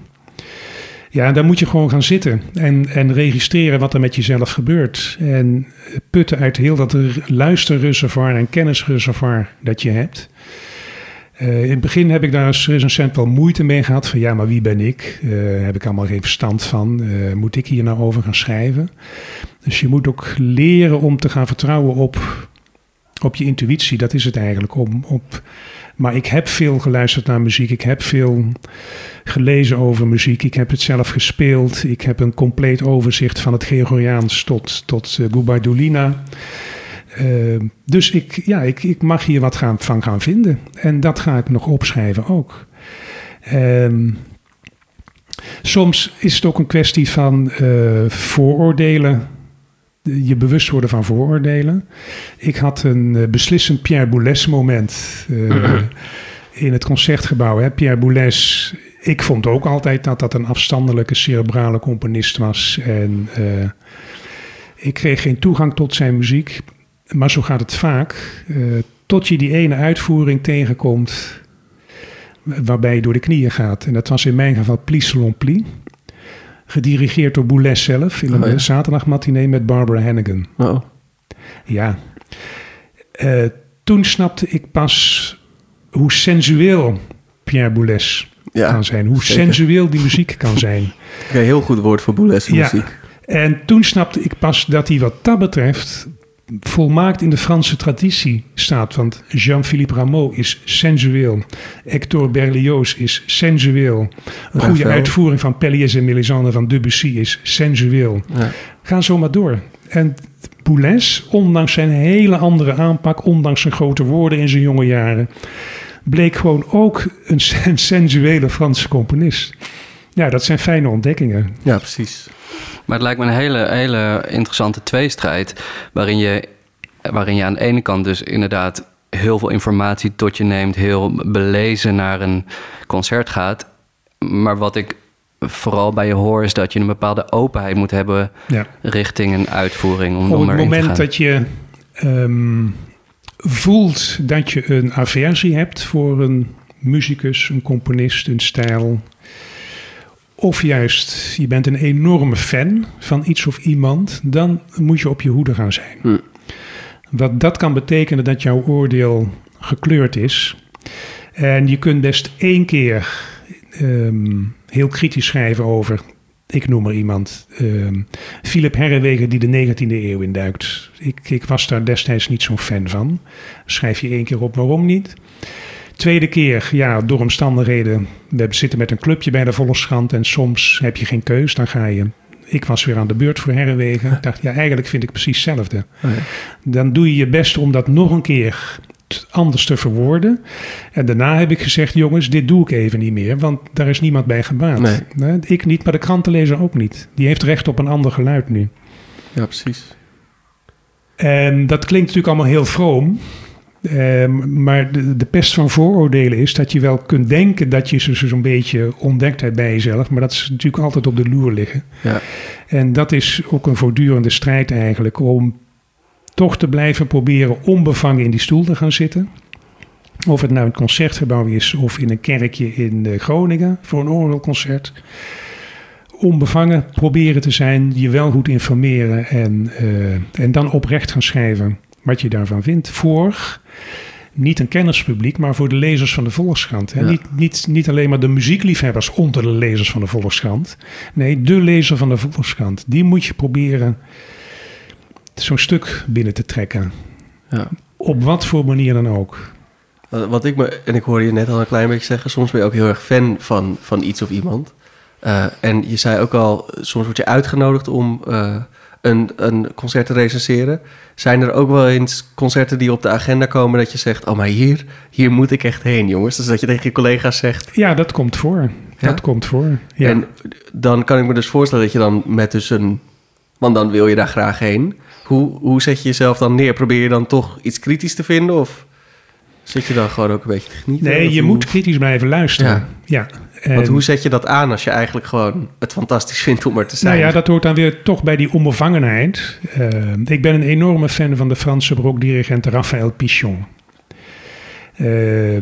Ja, dan moet je gewoon gaan zitten en, en registreren wat er met jezelf gebeurt. En putten uit heel dat luisterreservoir en kennisreservoir dat je hebt. Eh, in het begin heb ik daar als recensent wel moeite mee gehad. Van ja, maar wie ben ik? Eh, heb ik allemaal geen verstand van? Eh, moet ik hier nou over gaan schrijven? Dus je moet ook leren om te gaan vertrouwen op, op je intuïtie. Dat is het eigenlijk. Om, op, maar ik heb veel geluisterd naar muziek. Ik heb veel gelezen over muziek. Ik heb het zelf gespeeld. Ik heb een compleet overzicht van het Gregoriaans tot, tot uh, Gubaidulina. Uh, dus ik, ja, ik, ik mag hier wat gaan, van gaan vinden. En dat ga ik nog opschrijven ook. Um, soms is het ook een kwestie van uh, vooroordelen. Je bewust worden van vooroordelen. Ik had een uh, beslissend Pierre Boulez moment uh, in het concertgebouw. Hè. Pierre Boulez, ik vond ook altijd dat dat een afstandelijke cerebrale componist was. En ik kreeg geen toegang tot zijn muziek. Maar zo gaat het vaak. Uh, tot je die ene uitvoering tegenkomt waarbij je door de knieën gaat. En dat was in mijn geval Pli Selon Pli. Gedirigeerd door Boulez zelf in een oh, ja. zaterdagmatinee met Barbara Hannigan. Oh. Ja. Uh, toen snapte ik pas hoe sensueel Pierre Boulez ja, kan zijn. Hoe zeker. sensueel die muziek kan zijn. Ja, heel goed woord voor Boulez ja. muziek. En toen snapte ik pas dat hij wat dat betreft volmaakt in de Franse traditie staat. Want Jean-Philippe Rameau is sensueel. Hector Berlioz is sensueel. Een goede uitvoering van Pellies en Mélisande van Debussy is sensueel. Ja. Ga zo maar door. En Boulez, ondanks zijn hele andere aanpak, ondanks zijn grote woorden in zijn jonge jaren, bleek gewoon ook een sen- sensuele Franse componist. Ja, dat zijn fijne ontdekkingen. Ja, precies. Maar het lijkt me een hele, hele interessante tweestrijd. Waarin je, waarin je aan de ene kant dus inderdaad heel veel informatie tot je neemt, heel belezen naar een concert gaat. Maar wat ik vooral bij je hoor is dat je een bepaalde openheid moet hebben Ja. richting een uitvoering. Om, Op het moment dat je ehm, voelt dat je een aversie hebt voor een muzikus, een componist, een stijl. Of juist je bent een enorme fan van iets of iemand, dan moet je op je hoede gaan zijn. Hm. Wat dat kan betekenen dat jouw oordeel gekleurd is. En je kunt best één keer ehm, heel kritisch schrijven over, ik noem er iemand, ehm, Philip Herrewegen die de 19e eeuw induikt. Ik, ik was daar destijds niet zo'n fan van. Schrijf je één keer op waarom niet. Tweede keer, ja, door omstandigheden. We zitten met een clubje bij de Volkskrant en soms heb je geen keus. Dan ga je. Ik was weer aan de beurt voor Herrewegen. Ik dacht, ja, eigenlijk vind ik precies hetzelfde. Oh. Dan doe je je best om dat nog een keer anders te verwoorden. En daarna heb ik gezegd, jongens, dit doe ik even niet meer, want daar is niemand bij gebaat. Nee. Nee, Ik niet, maar de krantenlezer ook niet. Die heeft recht op een ander geluid nu. Ja, precies. En dat klinkt natuurlijk allemaal heel vroom. Ehm, maar de, de pest van vooroordelen is dat je wel kunt denken dat je zo- zo'n beetje ontdekt hebt bij jezelf. Maar dat is natuurlijk altijd op de loer liggen. Ja. En dat is ook een voortdurende strijd eigenlijk om toch te blijven proberen onbevangen in die stoel te gaan zitten. Of het nou een concertgebouw is of in een kerkje in eh, Groningen voor een orgelconcert. Onbevangen proberen te zijn, je wel goed informeren en, eh, en dan oprecht gaan schrijven wat je daarvan vindt. Voor niet een kennispubliek, maar voor de lezers van de Volkskrant. Hè? Ja. Niet, niet, niet alleen maar de muziekliefhebbers onder de lezers van de Volkskrant. Nee, de lezer van de Volkskrant. Die moet je proberen zo'n stuk binnen te trekken. Ja. Op wat voor manier dan ook. Wat ik me, en ik hoorde je net al een klein beetje zeggen, soms ben je ook heel erg fan van, van iets of iemand. Eh, en je zei ook al, soms word je uitgenodigd om eh, een, een concert te recenseren. Zijn er ook wel eens concerten die op de agenda komen dat je zegt, oh maar hier, hier moet ik echt heen jongens. Dus dat je tegen je collega's zegt. Ja, dat komt voor. Ja? Dat komt voor. Ja. En dan kan ik me dus voorstellen dat je dan met dus een, want dan wil je daar graag heen. Hoe, hoe zet je jezelf dan neer? Probeer je dan toch iets kritisch te vinden of zit je dan gewoon ook een beetje te genieten? nee, je moet kritisch blijven luisteren. Ja. Ja. Want hoe zet je dat aan als je eigenlijk gewoon het fantastisch vindt om er te zijn? Nou ja, dat hoort dan weer toch bij die onbevangenheid. Eh, ik ben een enorme fan van de Franse barokdirigent Raphaël Pichon. Eh,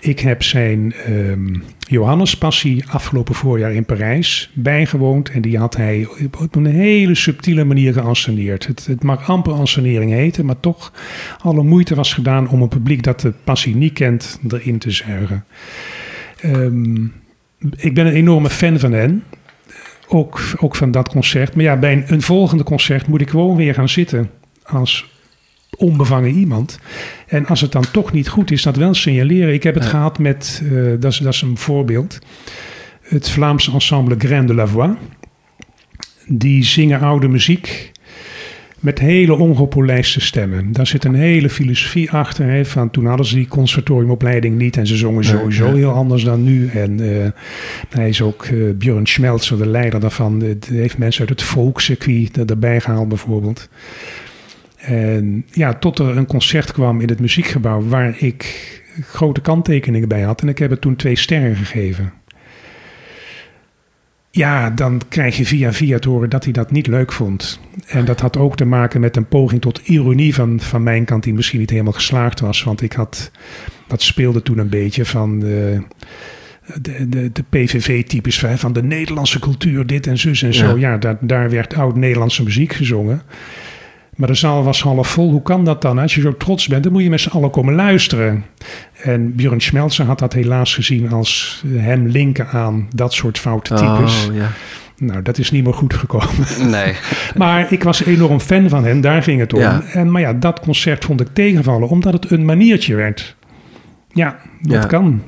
ik heb zijn ehm Johannespassie afgelopen voorjaar in Parijs bijgewoond. En die had hij op een hele subtiele manier geanceneerd. Het, het mag amper ancenering heten, maar toch alle moeite was gedaan om een publiek dat de passie niet kent erin te zuigen. Ehm, ik ben een enorme fan van hen ook, ook van dat concert. Maar ja, bij een, een volgende concert moet ik gewoon weer gaan zitten als onbevangen iemand. En als het dan toch niet goed is, dat wel signaleren. Ik heb het Ja. gehad met, eh, dat, is, dat is een voorbeeld, het Vlaamse ensemble Grain de la Voix. Die zingen oude muziek met hele ongepolijste stemmen. Daar zit een hele filosofie achter. Hè, van toen hadden ze die conservatoriumopleiding niet en ze zongen sowieso heel anders dan nu. En eh, hij is ook eh Björn Schmelzer, de leider daarvan. Het heeft mensen uit het volkscircuit er- erbij gehaald bijvoorbeeld. En ja, tot er een concert kwam in het muziekgebouw waar ik grote kanttekeningen bij had. En ik heb het toen twee sterren gegeven. Ja, dan krijg je via via te horen dat hij dat niet leuk vond. En dat had ook te maken met een poging tot ironie van, van mijn kant, die misschien niet helemaal geslaagd was. Want ik had, dat speelde toen een beetje van de, de, de, de PVV-types van, van de Nederlandse cultuur, dit en zus en zo. Ja. Ja, daar, daar werd oud-Nederlandse muziek gezongen. Maar de zaal was half vol. Hoe kan dat dan? Als je zo trots bent, dan moet je met z'n allen komen luisteren. En Björn Schmelzer had dat helaas gezien als hem linken aan dat soort foute types. Oh, ja. Nou, dat is niet meer goed gekomen. Nee. Maar ik was enorm fan van hen, daar ging het om. Ja. En, maar ja, dat concert vond ik tegenvallen, omdat het een maniertje werd. Ja, dat Ja. kan.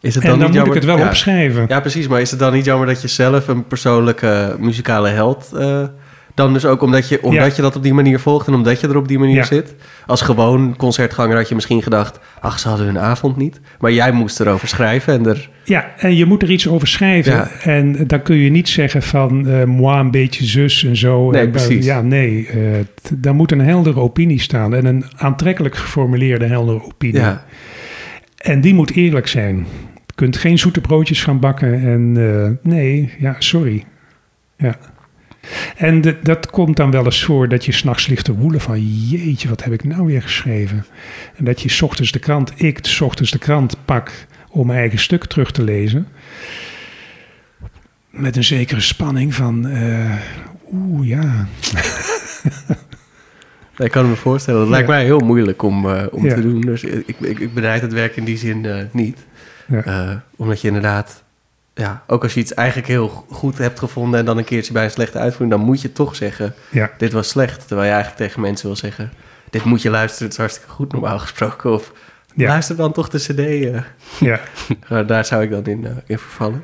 Is het En dan niet moet jammer- ik het wel ja. opschrijven. Ja, precies. Maar is het dan niet jammer dat je zelf een persoonlijke muzikale held... eh, Dan dus ook omdat je, omdat Ja. je dat op die manier volgt en omdat je er op die manier Ja. zit. Als gewoon concertganger had je misschien gedacht... ach, ze hadden hun avond niet. Maar jij moest erover schrijven en er... Ja, en je moet er iets over schrijven. Ja. En dan kun je niet zeggen van eh moi een beetje zus en zo. Nee, En, precies. Ja, nee. eh, t- daar moet een heldere opinie staan. En een aantrekkelijk geformuleerde heldere opinie. Ja, En die moet eerlijk zijn. Je kunt geen zoete broodjes gaan bakken. En eh, nee, ja, sorry. Ja. En de- dat komt dan wel eens voor dat je s'nachts ligt te woelen van... jeetje, wat heb ik nou weer geschreven? En dat je s ochtends de krant, ik s ochtends de krant pak om mijn eigen stuk terug te lezen. Met een zekere spanning van... eh, Oeh, ja. ik kan me voorstellen. Dat Ja. lijkt mij heel moeilijk om, eh, om Ja. te doen. Dus ik, ik, het werk in die zin eh, niet. Ja. Omdat je inderdaad... Ja, ook als je iets eigenlijk heel goed hebt gevonden... en dan een keertje bij een slechte uitvoering... dan moet je toch zeggen... ja. dit was slecht. Terwijl je eigenlijk tegen mensen wil zeggen... dit moet je luisteren, het is hartstikke goed normaal gesproken. Of Ja. luister dan toch de cd. eh. ja. Nou, daar zou ik dan in, eh, in vervallen.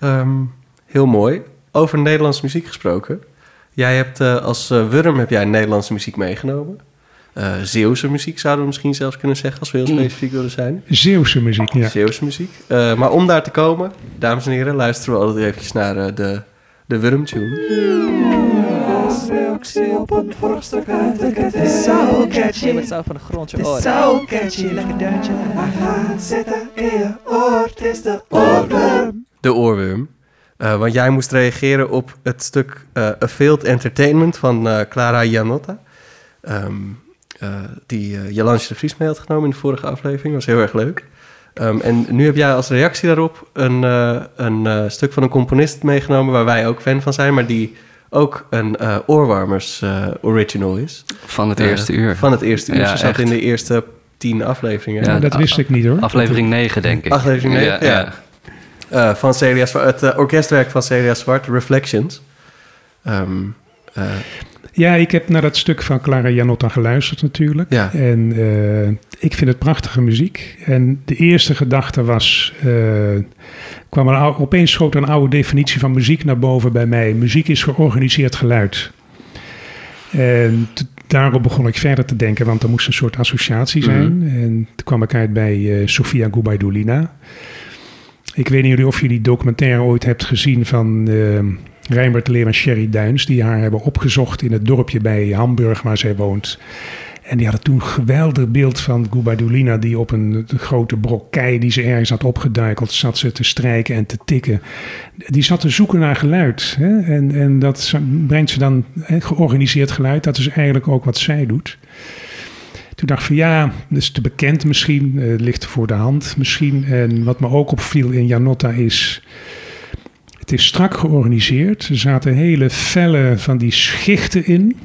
Ehm, heel mooi. Over Nederlandse muziek gesproken. Jij hebt eh, als eh, Wurm heb jij Nederlandse muziek meegenomen. Eh Zeeuwse muziek zouden we misschien zelfs kunnen zeggen... als we heel specifiek willen zijn. Zeeuwse muziek, ja. Zeeuwse muziek. Eh, maar om daar te komen, dames en heren... luisteren we altijd eventjes naar eh, de, de Wurm-tune. Het zo catchy. met zo van de grond je Het is oren. zo catchy. Lekker deuntje. Hij gaat zitten in je oor. Het is de oorworm. De oorworm. Eh, want jij moest reageren op het stuk eh A Failed Entertainment van eh, Clara Janotta. Ehm, eh, die Jalansje de Vries mee had genomen in de vorige aflevering. was heel erg leuk. Ehm, en nu heb jij als reactie daarop een, eh, een eh, stuk van een componist meegenomen... waar wij ook fan van zijn, maar die ook een eh, oorwarmers original is. Van het eerste uur. Van het eerste uur. Ja, Ze zat echt. in de eerste tien afleveringen. Ja, dat wist ik niet hoor. Aflevering 9, denk ik. Aflevering negen, ja. Eh, van Celia Zwart, het orkestwerk van Celia Zwart, Reflections. Ehm, eh, Ja, ik heb naar dat stuk van Clara Janotta geluisterd natuurlijk. Ja. En eh, ik vind het prachtige muziek. En de eerste gedachte was... eh, kwam er opeens schoot een oude definitie van muziek naar boven bij mij. Muziek is georganiseerd geluid. En daarop begon ik verder te denken, want er moest een soort associatie zijn. En toen kwam ik uit bij eh, Sofia Gubaidulina. Ik weet niet of je die documentaire ooit hebt gezien van Rijnbert Leer en Sherry Duins... die haar hebben opgezocht in het dorpje bij Hamburg waar zij woont... En die hadden toen een geweldig beeld van Gubaidulina... die op een grote brok kei die ze ergens had opgeduikeld... zat ze te strijken en te tikken. Die zat te zoeken naar geluid. Hè? En, en dat brengt ze dan hè, georganiseerd geluid. Dat is eigenlijk ook wat zij doet. Toen dacht ik van ja, dat is te bekend misschien. eh, ligt voor de hand misschien. En wat me ook opviel in Janotta is... Het is strak georganiseerd. Er zaten hele felle van die schichten in...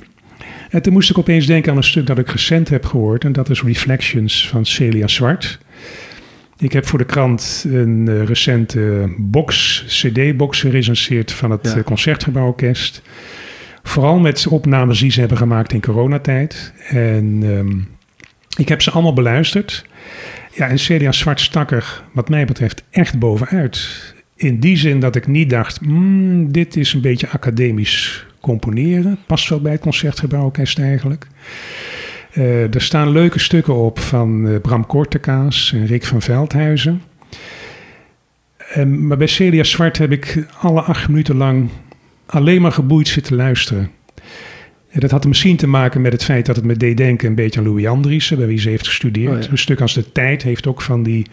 En toen moest ik opeens denken aan een stuk dat ik recent heb gehoord. En dat is Reflections van Celia Zwart. Ik heb voor de krant een eh, recente box, cd-box gerecenseerd van het Ja. eh, Concertgebouworkest. Vooral met opnames die ze hebben gemaakt in coronatijd. En ehm, ik heb ze allemaal beluisterd. Ja, en Celia Zwart stak er, wat mij betreft, echt bovenuit. In die zin dat ik niet dacht, "Hmm, dit is een beetje academisch componeren. Past wel bij het Concertgebouworkest eigenlijk. Eh, er staan leuke stukken op van eh, Bram Kortekaas en Rick van Veldhuizen. Ehm, maar bij Celia Zwart heb ik alle acht minuten lang alleen maar geboeid zitten luisteren. En dat had misschien te maken met het feit dat het me deed denken een beetje aan Louis Andriessen, bij wie ze heeft gestudeerd. Oh ja. Een stuk als De Tijd heeft ook van die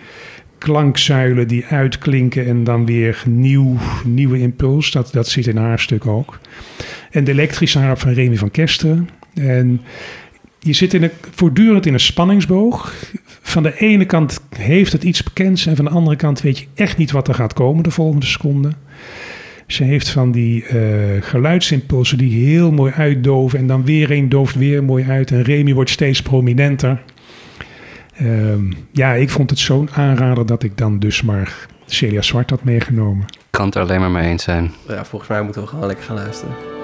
klankzuilen die uitklinken en dan weer nieuw, nieuwe impuls. Dat, dat zit in haar stuk ook. En de elektrische harp van Remy van Kesteren. En je zit in een, voortdurend in een spanningsboog. Van de ene kant heeft het iets bekends en van de andere kant weet je echt niet wat er gaat komen de volgende seconde. Ze heeft van die eh, geluidsimpulsen die heel mooi uitdoven en dan weer een dooft weer mooi uit en Remy wordt steeds prominenter. Ehm, ja, ik vond het zo'n aanrader dat ik dan dus maar Celia Zwart had meegenomen. Ik kan het er alleen maar mee eens zijn. ja, volgens mij moeten we gewoon lekker gaan luisteren.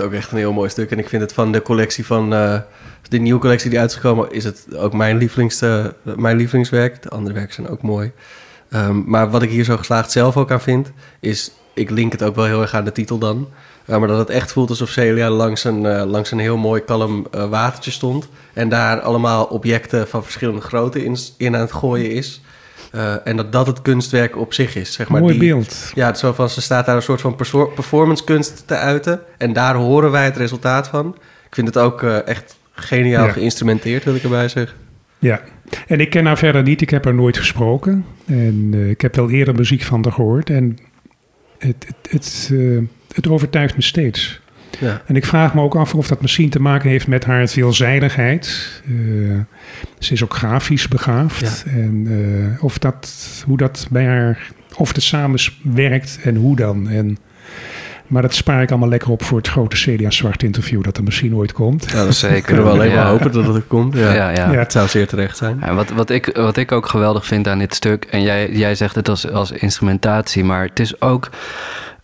Het, ook echt een heel mooi stuk. En ik vind het van de collectie van... eh, de nieuwe collectie die uit is het ook mijn, eh, mijn lievelingswerk. De andere werken zijn ook mooi. Ehm, maar wat ik hier zo geslaagd zelf ook aan vind... is, ik link het ook wel heel erg aan de titel dan... Uh, maar dat het echt voelt alsof Celia langs een, uh, langs een heel mooi kalm watertje stond. En daar allemaal objecten van verschillende grootte in, in aan het gooien is. Uh, en dat dat het kunstwerk op zich is. Zeg maar, Mooi die, beeld. Ja, zo van, ze staat daar een soort van performance kunst te uiten. En daar horen wij het resultaat van. Ik vind het ook uh, echt geniaal ja. geïnstrumenteerd, wil ik erbij zeggen. Ja, en ik ken haar verder niet. Ik heb haar nooit gesproken. En uh, ik heb wel eerder muziek van haar gehoord. En het, het, het, het overtuigt me steeds. Ja. En ik vraag me ook af of dat misschien te maken heeft met haar veelzijdigheid. Uh, ze is ook grafisch begaafd. Ja. En uh, of dat, hoe dat bij haar, of het samen werkt en hoe dan. En, maar dat spaar ik allemaal lekker op voor het grote CDA Zwart interview dat er misschien ooit komt. Ja, dat zeker. Kunnen we alleen ja. maar hopen dat het er komt. Ja. Ja, ja. Het zou zeer terecht zijn. Ja, wat, wat, ik, wat ik ook geweldig vind aan dit stuk, en jij, jij zegt het als, als instrumentatie, maar het is ook...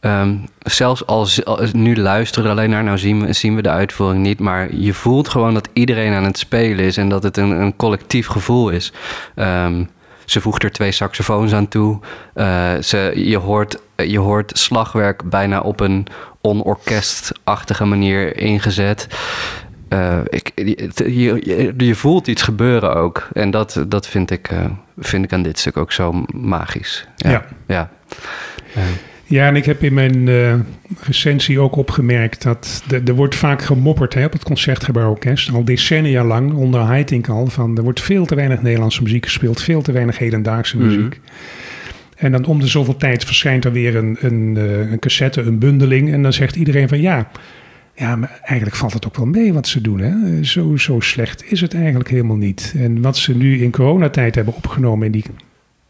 Um, zelfs als, als nu luisteren alleen naar, nou zien we, zien we de uitvoering niet, maar je voelt gewoon dat iedereen aan het spelen is en dat het een, een collectief gevoel is. Um, ze voegt er twee saxofoons aan toe. Uh, ze, je, hoort, je hoort slagwerk bijna op een onorkestachtige manier ingezet. Uh, ik, je, je, je, voelt iets gebeuren ook. En dat, dat vind, ik, uh, vind ik aan dit stuk ook zo magisch. Ja. ja. ja. Ja, en ik heb in mijn uh, recensie ook opgemerkt dat er wordt vaak gemopperd hè, op het Concertgebouworkest, al decennia lang, onder Heiting al, van er wordt veel te weinig Nederlandse muziek gespeeld, veel te weinig hedendaagse muziek. Mm -hmm. En dan om de zoveel tijd verschijnt er weer een, een, uh, een cassette, een bundeling, en dan zegt iedereen van ja, ja, maar eigenlijk valt het ook wel mee wat ze doen. Hè? Zo, zo slecht is het eigenlijk helemaal niet. En wat ze nu in coronatijd hebben opgenomen in die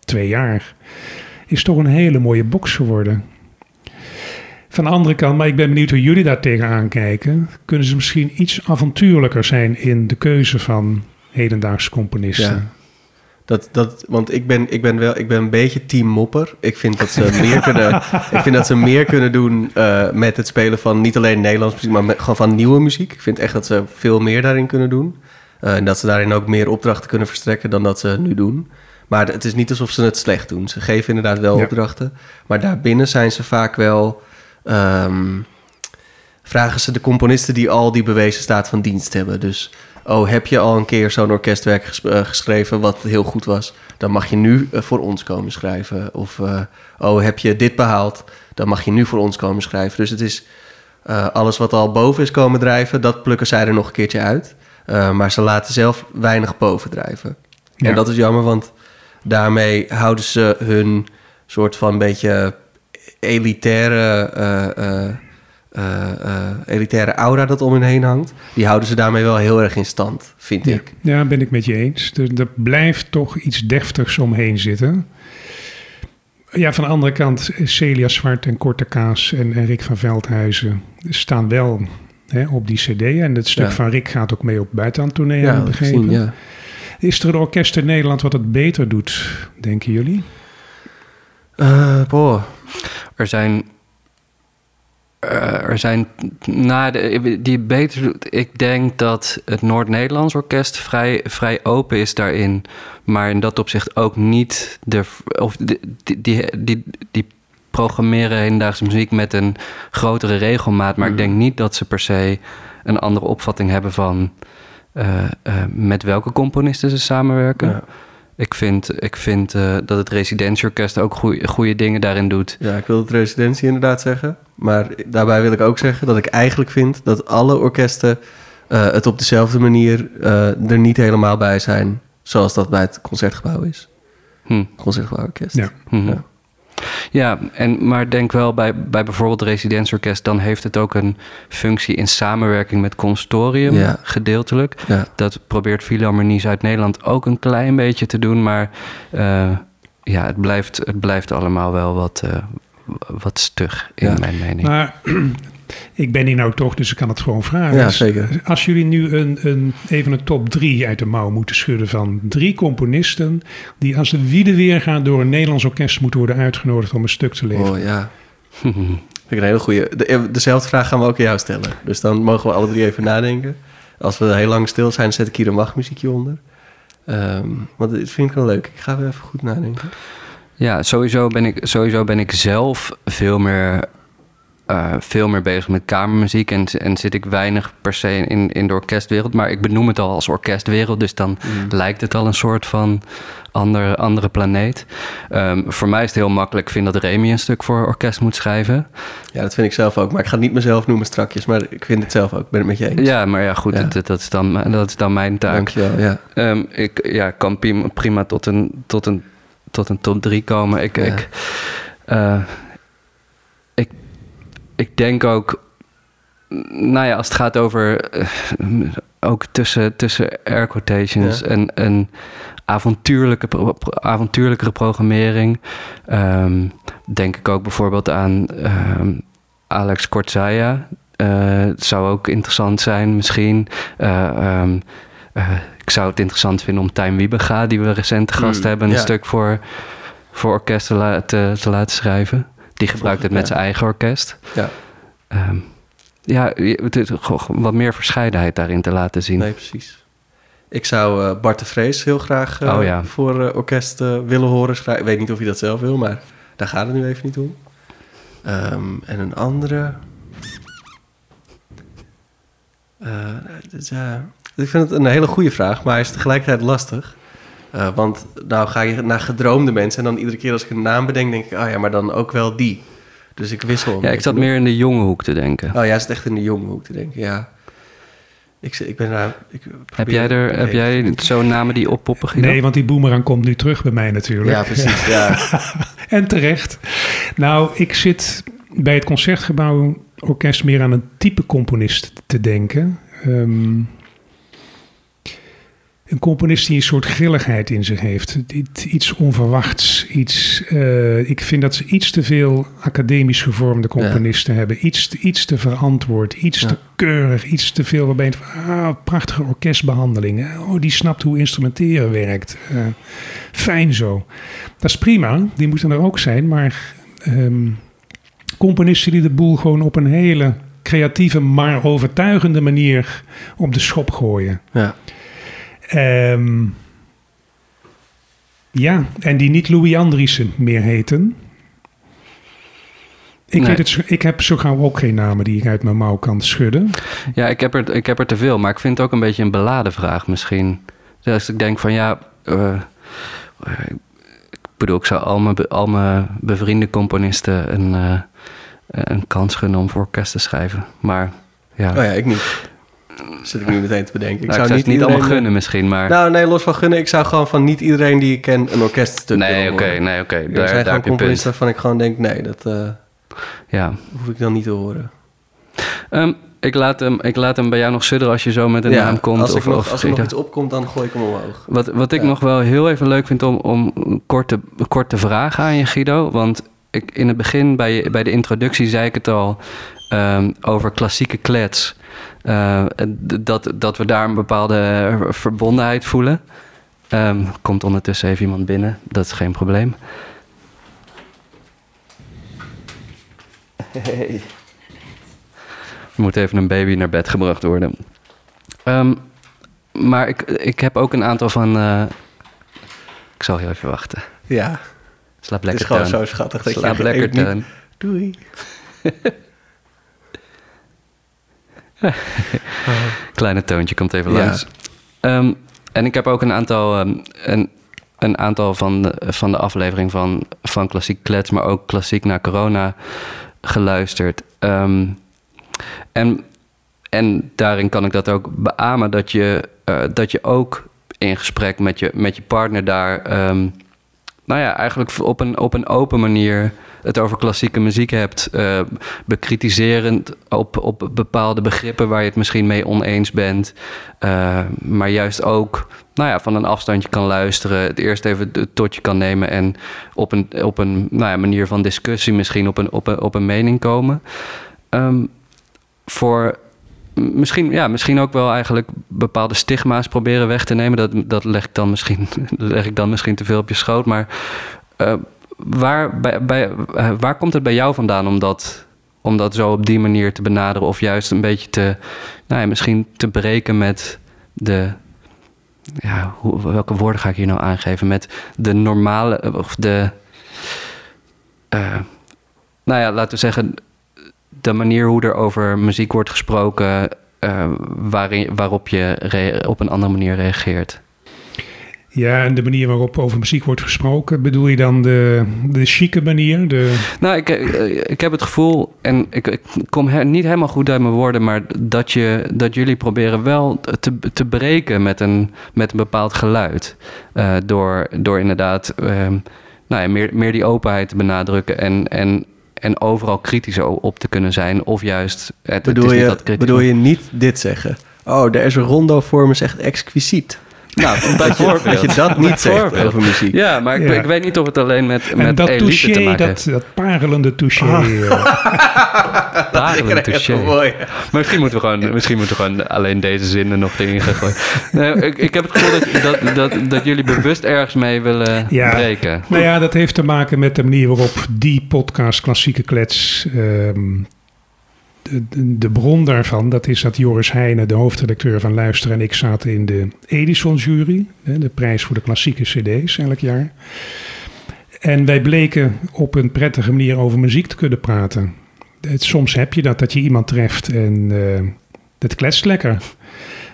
twee jaar is toch een hele mooie box geworden. Van de andere kant, maar ik ben benieuwd hoe jullie daar tegenaan kijken. Kunnen ze misschien iets avontuurlijker zijn in de keuze van hedendaagse componisten? Ja. Dat, dat, want ik ben, ik, ben wel, ik ben een beetje team mopper. Ik vind dat ze meer kunnen, ik vind dat ze meer kunnen doen uh, met het spelen van niet alleen Nederlands muziek, maar met, gewoon van nieuwe muziek. Ik vind echt dat ze veel meer daarin kunnen doen. Uh, en dat ze daarin ook meer opdrachten kunnen verstrekken dan dat ze nu doen. Maar het is niet alsof ze het slecht doen. Ze geven inderdaad wel ja. opdrachten. Maar daarbinnen zijn ze vaak wel... Um, vragen ze de componisten die al die bewezen staat van dienst hebben. Dus, oh, heb je al een keer zo'n orkestwerk ges uh, geschreven wat heel goed was? Dan mag je nu uh, voor ons komen schrijven. Of, uh, oh, heb je dit behaald? Dan mag je nu voor ons komen schrijven. Dus het is alles wat al boven is komen drijven... dat plukken zij er nog een keertje uit. Maar ze laten zelf weinig boven drijven. Ja. En dat is jammer, want daarmee houden ze hun soort van beetje elitaire, uh, uh, elitaire aura dat om hen heen hangt. Die houden ze daarmee wel heel erg in stand, vind ja. ik. Ja, ben ik met je eens. Er, er, blijft toch iets deftigs omheen zitten. Ja, van de andere kant, Celia Zwart en Korte Kaas en, en Rick van Veldhuizen staan wel hè, op die cd. En het stuk ja. van Rick gaat ook mee op buitenlandtournee, ja, begrepen. Zien, ja. Is er een orkest in Nederland wat het beter doet, denken jullie? Uh, boah. Er zijn. Uh, er zijn. Na de, die beter doet. Ik denk dat het Noord-Nederlands Orkest vrij, vrij open is daarin. Maar in dat opzicht ook niet. De, of die, die, die, die, die programmeren hedendaagse muziek met een grotere regelmaat. Maar mm. ik denk niet dat ze per se een andere opvatting hebben van. Uh, uh, met welke componisten ze samenwerken. Ja. Ik vind, ik vind uh, dat het residentieorkest ook goede dingen daarin doet. Ja, ik wil het residentie inderdaad zeggen. Maar daarbij wil ik ook zeggen dat ik eigenlijk vind dat alle orkesten het op dezelfde manier er niet helemaal bij zijn. Zoals dat bij het concertgebouw is. Hm. Concertgebouworkest. Ja. Ja. Ja, en, maar denk wel bij, bij bijvoorbeeld het residentieorkest... dan heeft het ook een functie in samenwerking met consortium, ja. gedeeltelijk. Ja. Dat probeert Philharmonie Zuid-Nederland ook een klein beetje te doen... maar uh, ja, het blijft, het blijft allemaal wel wat, uh, wat stug, in Ja. mijn mening. Maar ik ben hier nou toch, dus ik kan het gewoon vragen. Ja, Dus zeker. Als jullie nu een, een, even een top drie uit de mouw moeten schudden van drie componisten... die als de wiede weer gaan door een Nederlands orkest moeten worden uitgenodigd om een stuk te leveren. Oh ja. Vind ik een hele goede. De, dezelfde vraag gaan we ook aan jou stellen. Dus dan mogen we alle drie even nadenken. Als we heel lang stil zijn, zet ik hier een wachtmuziekje onder. Ehm want dit vind ik wel leuk. Ik ga weer even goed nadenken. Ja, sowieso ben ik, sowieso ben ik zelf veel meer, eh, veel meer bezig met kamermuziek. En, en zit ik weinig per se in, in de orkestwereld. Maar ik benoem het al als orkestwereld. Dus dan lijkt het al een soort van andere, andere planeet. Ehm, voor mij is het heel makkelijk. Ik vind dat Remy een stuk voor orkest moet schrijven. Ja, dat vind ik zelf ook. Maar ik ga het niet mezelf noemen strakjes. Maar ik vind het zelf ook. Ik ben het met je eens. Ja, maar ja, goed, Ja. Dat, dat, is dan, dat is dan mijn taak. Dankjewel. Ja. Ehm, ik ja, kan prima, tot, een, tot, een, tot een top 3 komen. Ik, Ja. ik, eh, ik, ik denk ook, nou ja, als het gaat over eh, ook tussen, tussen air quotations Ja. en, en avontuurlijke, pro- avontuurlijkere programmering, ehm, denk ik ook bijvoorbeeld aan ehm, Alex Kortzaya. Eh, het zou ook interessant zijn, misschien. Eh, ehm, eh, ik zou het interessant vinden om Tijn Wiebega, die we recent gast Mm, hebben, een ja. stuk voor, voor orkest te, la- te, te laten schrijven. Die gebruikt het met zijn eigen orkest. Ja. Ehm, ja, wat meer verscheidenheid daarin te laten zien. Nee, precies. Ik zou eh, Bart de Vrees heel graag eh, Oh, ja. voor eh, orkest willen horen. schrijven. Ik weet niet of hij dat zelf wil, maar daar gaat het nu even niet om. Ehm, en een andere... Dus, ja, ik vind het een hele goede vraag, maar hij is tegelijkertijd lastig. Eh, want nou ga je naar gedroomde mensen en dan iedere keer als ik een naam bedenk, denk ik, oh ja, maar dan ook wel die. Dus ik wissel. Ja, ik zat meer in de jonge hoek te denken. Oh, jij zit echt in de jonge hoek te denken, ja. Ik, ik ben daar... Ik heb jij, er, heb jij zo'n namen die oppoppen, Guido? Nee, want die boemerang komt nu terug bij mij natuurlijk. Ja, precies, ja. En terecht. Nou, ik zit bij het Concertgebouw Orkest meer aan een type componist te denken. Ehm, een componist die een soort grilligheid in zich heeft. Iets- onverwachts. Iets, eh, ik vind dat ze iets te veel academisch gevormde componisten hebben. Iets, te- iets te verantwoord. Iets Ja. te keurig. Iets te veel waarbij van, ah, prachtige orkestbehandeling. Oh, die snapt hoe instrumenteren werkt. Eh, fijn zo. Dat is prima, die moeten er ook zijn. Maar ehm, componisten die de boel gewoon op een hele creatieve, maar overtuigende manier op de schop gooien. ja. Ehm, ja, en die niet Louis Andriessen meer heten. Ik, Nee. weet het, ik heb zo gauw ook geen namen die ik uit mijn mouw kan schudden. Ja, ik heb, er, ik heb er te veel, maar ik vind het ook een beetje een beladen vraag misschien. Dus ik denk van ja, eh, eh, ik bedoel, ik zou al mijn, al mijn bevriende componisten een, eh, een kans gunnen om voor orkest te schrijven. Maar ja, Oh ja, ik niet. Zit ik nu meteen te bedenken. Ik Nou, ik zou niet iedereen- allemaal gunnen misschien, maar... Nou, nee, los van gunnen. Ik zou gewoon van niet iedereen die ik ken een orkeststuk nee, oké, nee, oké. Er Daar, zijn daar gewoon waarvan ik gewoon denk, nee, dat eh, Ja. hoef ik dan niet te horen. Ehm, ik, laat hem, ik laat hem bij jou nog sudderen als je zo met een ja, naam komt. als, ik of, nog, of als er nog iets opkomt, dan gooi ik hem omhoog. Wat, wat ik Ja. nog wel heel even leuk vind om, om een korte, een korte vragen aan je, Guido. Want ik, in het begin, bij, bij de introductie, zei ik het al ehm, over klassieke klets. Eh, dat, dat we daar een bepaalde verbondenheid voelen. Ehm, komt ondertussen even iemand binnen, dat is geen probleem. Er moet even een baby naar bed gebracht worden. Ehm, maar ik, ik heb ook een aantal van. eh, ik zal heel even wachten. Ja, Slaap het is lekker, gewoon Teun. zo schattig dat Slaap je lekker, Teun. Doei. Kleine toontje komt even Ja. langs. Ehm, en ik heb ook een aantal, ehm, een, een aantal van, de, van de aflevering van, van Klassiek Klets, maar ook Klassiek na Corona geluisterd. Ehm, en, en daarin kan ik dat ook beamen, dat je, eh, dat je ook in gesprek met je, met je partner daar, nou ja, eigenlijk op een, op een open manier het over klassieke muziek hebt, eh, bekritiserend op, op bepaalde begrippen waar je het misschien mee oneens bent, eh, maar juist ook nou ja, van een afstandje kan luisteren, het eerst even het tot je kan nemen en op een, op een nou ja, manier van discussie misschien op een, op een, op een mening komen. Ehm, voor misschien, ja, misschien ook wel eigenlijk bepaalde stigma's proberen weg te nemen. Dat, dat leg, ik dan misschien, leg ik dan misschien te veel op je schoot. Maar eh, waar, bij, bij, eh, waar komt het bij jou vandaan om dat, om dat zo op die manier te benaderen. Of juist een beetje te, nou ja, misschien te breken met de. Ja, welke woorden ga ik hier nou aangeven? Met de normale. Of de. eh, nou ja, laten we zeggen. De manier hoe er over muziek wordt gesproken. eh, waarin, waarop je op een andere manier reageert. Ja, en de manier waarop over muziek wordt gesproken, bedoel je dan de, de chique manier? De, Nou, ik, eh, ik heb het gevoel, en ik, ik kom niet helemaal goed uit mijn woorden, maar dat, je, dat jullie proberen wel te, te breken met een, met een bepaald geluid. Eh, door, door inderdaad ehm, nou ja, meer, meer die openheid te benadrukken en, en, en overal kritisch op te kunnen zijn. Of juist, het, het Bedoel is niet je, dat kritisch. bedoel je niet dit zeggen? Oh, de is rondo vorm is echt exquisiet. Nou, Dat je, bijvoorbeeld. dat je dat niet zegt over muziek. Ja, maar ik, Ja. ik weet niet of het alleen met, en met dat elite te maken dat, heeft. dat parelende touché. Parelend Ik krijg het touché. mooi. Maar misschien moeten we gewoon, misschien moeten we gewoon alleen deze zinnen nog erin gaan gooien. Nee, ik, ik heb het gevoel dat, dat, dat, dat jullie bewust ergens mee willen Ja. breken. Nou ja, dat heeft te maken met de manier waarop die podcast Klassieke Klets... ehm, de, de, bron daarvan, dat is dat Joris Heijnen, de hoofdredacteur van Luister... en ik zaten in de Edison-jury, de prijs voor de klassieke cd's elk jaar. En wij bleken op een prettige manier over muziek te kunnen praten. Soms heb je dat, dat je iemand treft en eh het kletst lekker.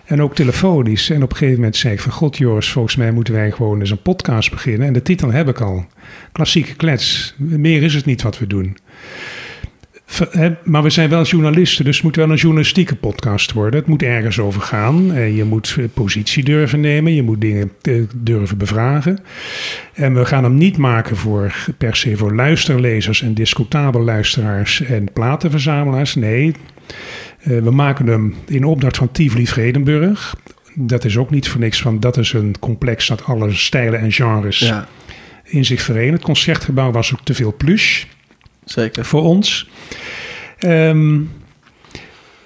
En ook telefonisch. En op een gegeven moment zei ik van... God Joris, volgens mij moeten wij gewoon eens een podcast beginnen. En de titel heb ik al. Klassieke klets. Meer is het niet wat we doen. Maar we zijn wel journalisten, dus het moet wel een journalistieke podcast worden. Het moet ergens over gaan. En je moet eh, positie durven nemen. Je moet dingen eh, durven bevragen. En we gaan hem niet maken voor per se voor luisterlezers en discutabel luisteraars en platenverzamelaars. Nee, eh, we maken hem in opdracht van Tivoli Vredenburg. Dat is ook niet voor niks van, dat is een complex dat alle stijlen en genres Ja, in zich verenen. Het concertgebouw was ook te veel plush zeker. voor ons. Ehm,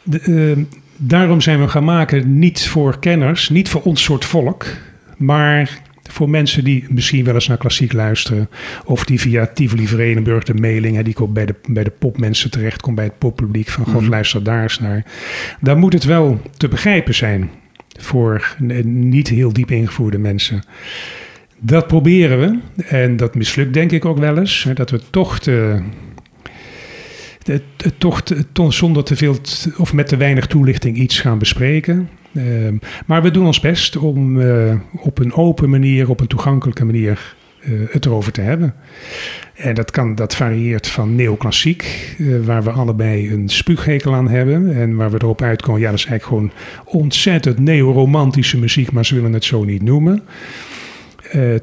de, ehm, daarom zijn we gaan maken, niet voor kenners, niet voor ons soort volk, maar voor mensen die misschien wel eens naar klassiek luisteren. Of die via Tivoli Verenenburg de mailing, hè, die komt bij de, bij de popmensen terecht, komt bij het poppubliek van God Mhm. luister daar eens naar. Dan moet het wel te begrijpen zijn voor niet heel diep ingevoerde mensen. Dat proberen we. En dat mislukt denk ik ook wel eens. hè, Dat we toch het toch zonder te veel of met te weinig toelichting iets gaan bespreken. Ehm, maar we doen ons best om eh, op een open manier, op een toegankelijke manier eh, het erover te hebben. En dat, kan, dat varieert van neoclassiek, eh, waar we allebei een spuughekel aan hebben. En waar we erop uitkomen, ja, dat is eigenlijk gewoon ontzettend neoromantische muziek, maar ze willen het zo niet noemen.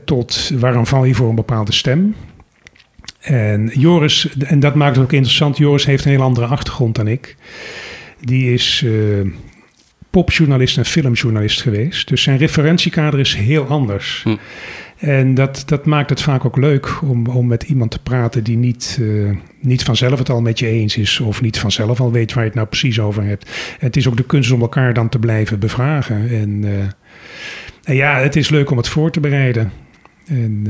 Tot waarom val je voor een bepaalde stem? En Joris, en dat maakt het ook interessant, Joris heeft een heel andere achtergrond dan ik. Die is eh, popjournalist en filmjournalist geweest. Dus zijn referentiekader is heel anders. Hm. En dat, dat maakt het vaak ook leuk om, om met iemand te praten die niet, eh, niet vanzelf het al met je eens is. Of niet vanzelf al weet waar je het nou precies over hebt. Het is ook de kunst om elkaar dan te blijven bevragen. En, eh, en ja, het is leuk om het voor te bereiden. En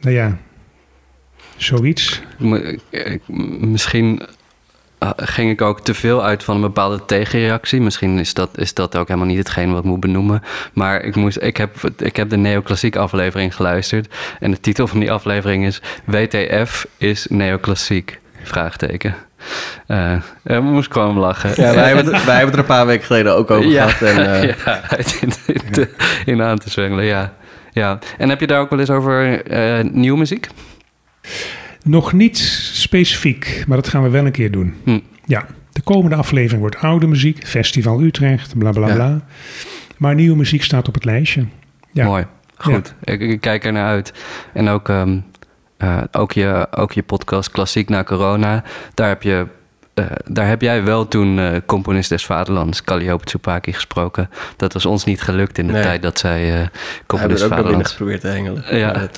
nou ja, zoiets. Misschien ah, ging ik ook te veel uit van een bepaalde tegenreactie. Misschien is dat, is dat ook helemaal niet hetgeen wat ik moet benoemen. Maar ik, moest, ik, heb, ik heb de neoclassiek aflevering geluisterd. En de titel van die aflevering is... WTF is neoclassiek? Vraagteken. Eh eh, moest ik gewoon lachen. Ja, wij hebben, het, wij hebben het er een paar weken geleden ook over ja, gehad. En, eh, ja, in, in, aan te zwengelen, ja. ja. En heb je daar ook wel eens over eh, nieuwe muziek? Nog niet specifiek, maar dat gaan we wel een keer doen. Hm. Ja, de komende aflevering wordt oude muziek, Festival Utrecht, bla bla Ja. bla. Maar nieuwe muziek staat op het lijstje. Ja. Mooi, goed. Ik, ik kijk er naar uit. En ook, ehm, eh, ook, je, ook je podcast Klassiek na Corona. Daar heb, je, eh, daar heb jij wel toen eh, componist des Vaderlands, Calliope Tsupaki, gesproken. Dat was ons niet gelukt in de Nee. tijd dat zij eh we hebben componist ook binnen Vaderlands... geprobeerd te hengelen. Ja.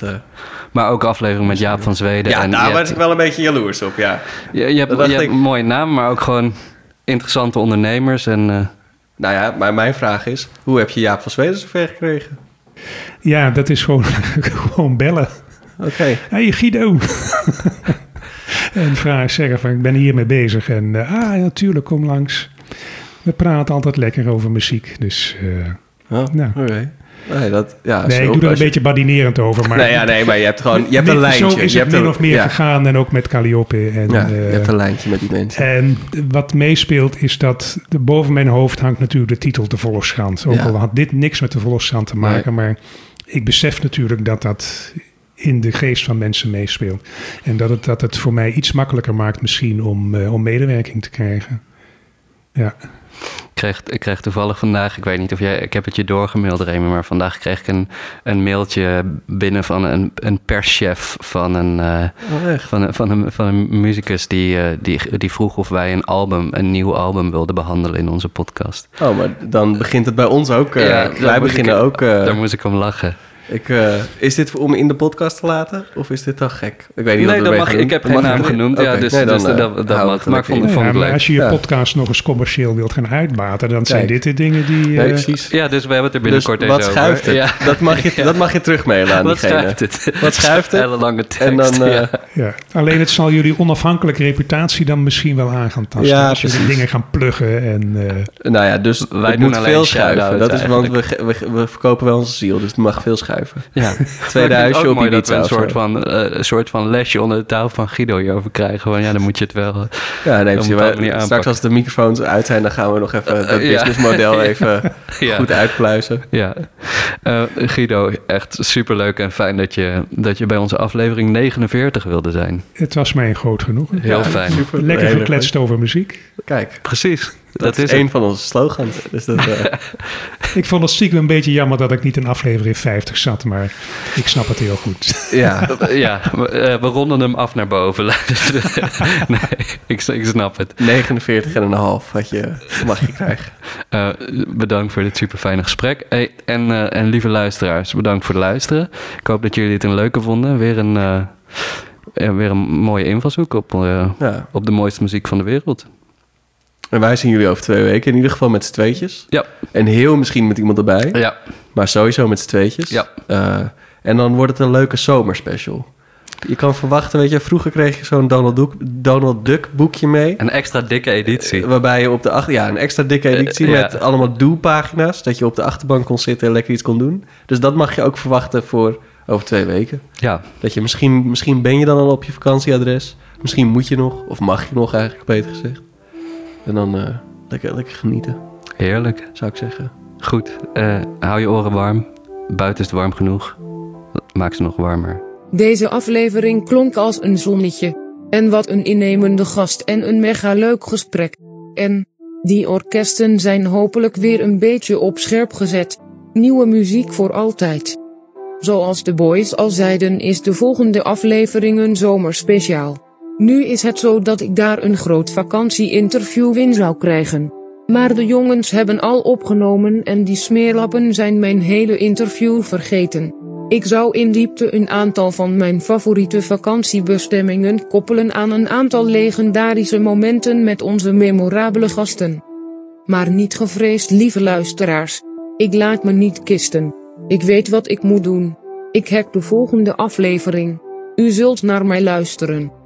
Maar eh, ook aflevering met Jaap van Zweden. ja, en daar was ik wel een beetje jaloers op, ja. Je, je hebt, Dat dacht je hebt ik. een mooie naam, maar ook gewoon interessante ondernemers. En, eh, Nou ja, maar mijn vraag is... hoe heb je Jaap van Zweden zover gekregen? Ja, dat is gewoon, gewoon bellen. Oké. Hey Guido. En vraag zeggen van ik ben hiermee bezig. En eh, ah, ja, natuurlijk, kom langs. We praten altijd lekker over muziek. Dus Oh, Ja. oké. Nee, dat, ja, nee, zo- ik doe er een je- beetje badinerend over. Maar nee, ja, nee, maar je hebt gewoon je hebt een lijntje. Zo is je hebt min of meer ja, gegaan en ook met Calliope. En, ja, eh, je hebt een lijntje met die mensen. En wat meespeelt is dat boven mijn hoofd hangt natuurlijk de titel De Volkskrant. Ook Ja. al had dit niks met de Volkskrant te maken, maar ik besef natuurlijk dat dat in de geest van mensen meespeelt. En dat het, dat het voor mij iets makkelijker maakt misschien om, eh, om medewerking te krijgen. Ja, Ik kreeg, ik kreeg toevallig vandaag, ik weet niet of jij, ik heb het je doorgemaild, Remy, maar vandaag kreeg ik een, een mailtje binnen van een, een perschef van een, Oh, echt? van een, van een, van een muzikus die, eh, die, die vroeg of wij een album, een nieuw album wilden behandelen in onze podcast. Oh, maar dan begint het bij ons ook. eh, Ja, wij beginnen ik- ook. eh, Daar moest ik om lachen. Ik, eh, is dit om in de podcast te laten? Of is dit dan gek? Ik weet niet Nee, wat dat mag, ik doen. heb geen naam genoemd. Ja, dus, nee, dan, dus eh, dat, we mag. het Maar vond, lekker vond Ja, het maar leuk. als je je Ja. podcast nog eens commercieel wilt gaan uitbaten, dan zijn Kijk. dit de dingen die... Nee, eh, precies. Ja, dus we hebben het er Dus binnenkort wat eens over. schuift het? Ja. Dat, mag je, dat mag je terugmailen aan Wat diegene. schuift het? Wat schuift het? Hele lange tekst. En dan, eh, ja. Ja, alleen het zal jullie onafhankelijke reputatie dan misschien wel aan gaan tasten. Ja, als jullie dingen gaan pluggen en... eh, Nou ja, dus Wij het doen moet alleen veel schuiven. Dat is, want we, ge- we, we verkopen wel onze ziel, dus het mag veel schuiven. Ja. Tweede huisje het op mooi dat we Ibiza een soort van, eh, een soort van lesje onder de tafel van Guido hierover krijgen. Van, ja, dan moet je het wel... eh, Ja, nee, precies. Maar straks aanpakken. als de microfoons uit zijn, dan gaan we nog even het Eh, ja. businessmodel even ja. goed uitpluizen. Ja, Eh, Guido, echt superleuk en fijn dat je, dat je bij onze aflevering 49 wilde zijn. het was mij een groot genoegen. Heel Ja, fijn. super. Lekker gekletst over muziek. Kijk, Precies, dat, dat, is, een het. van onze slogans. Dus dat, eh, Ik vond het stiekem een beetje jammer dat ik niet in aflevering 50 zat, maar ik snap het heel goed. ja, Ja, we, eh, we ronden hem af naar boven. nee, ik, ik snap het. 49 en een half had je, mag je krijgen. Eh, bedankt voor dit super fijne gesprek. Hey, en, eh, en lieve luisteraars, bedankt voor het luisteren. Ik hoop dat jullie het een leuke vonden. Weer een, eh, weer een mooie invalshoek op, eh, Ja. op de mooiste muziek van de wereld. En wij zien jullie over twee weken, in ieder geval met z'n tweetjes. Ja. En heel misschien met iemand erbij, Ja, maar sowieso met z'n tweetjes. Ja. Eh, en dan wordt het een leuke zomerspecial. Je kan verwachten, weet je, vroeger kreeg je zo'n Donald Duck, Donald Duck boekje mee. een extra dikke editie. Waarbij je op de achter, ja, een extra dikke editie Eh, ja. met allemaal do-pagina's. Dat je op de achterbank kon zitten en lekker iets kon doen. Dus dat mag je ook verwachten voor over twee weken. Ja, Dat je misschien, misschien ben je dan al op je vakantieadres. Misschien moet je nog, of mag je nog eigenlijk beter gezegd. En dan eh, lekker, lekker genieten, heerlijk. zou ik zeggen. Goed, eh, hou je oren warm. Buiten is het warm genoeg. Maak ze nog warmer. Deze aflevering klonk als een zonnetje. En wat een innemende gast en een mega leuk gesprek. En die orkesten zijn hopelijk weer een beetje op scherp gezet. Nieuwe muziek voor altijd. Zoals de boys al zeiden is de volgende aflevering een zomerspeciaal. Nu is het zo dat ik daar een groot vakantie-interview in zou krijgen. Maar de jongens hebben al opgenomen en die smeerlappen zijn mijn hele interview vergeten. Ik zou in diepte een aantal van mijn favoriete vakantiebestemmingen koppelen aan een aantal legendarische momenten met onze memorabele gasten. Maar niet gevreesd, lieve luisteraars. Ik laat me niet kisten. Ik weet wat ik moet doen. Ik hack de volgende aflevering. U zult naar mij luisteren.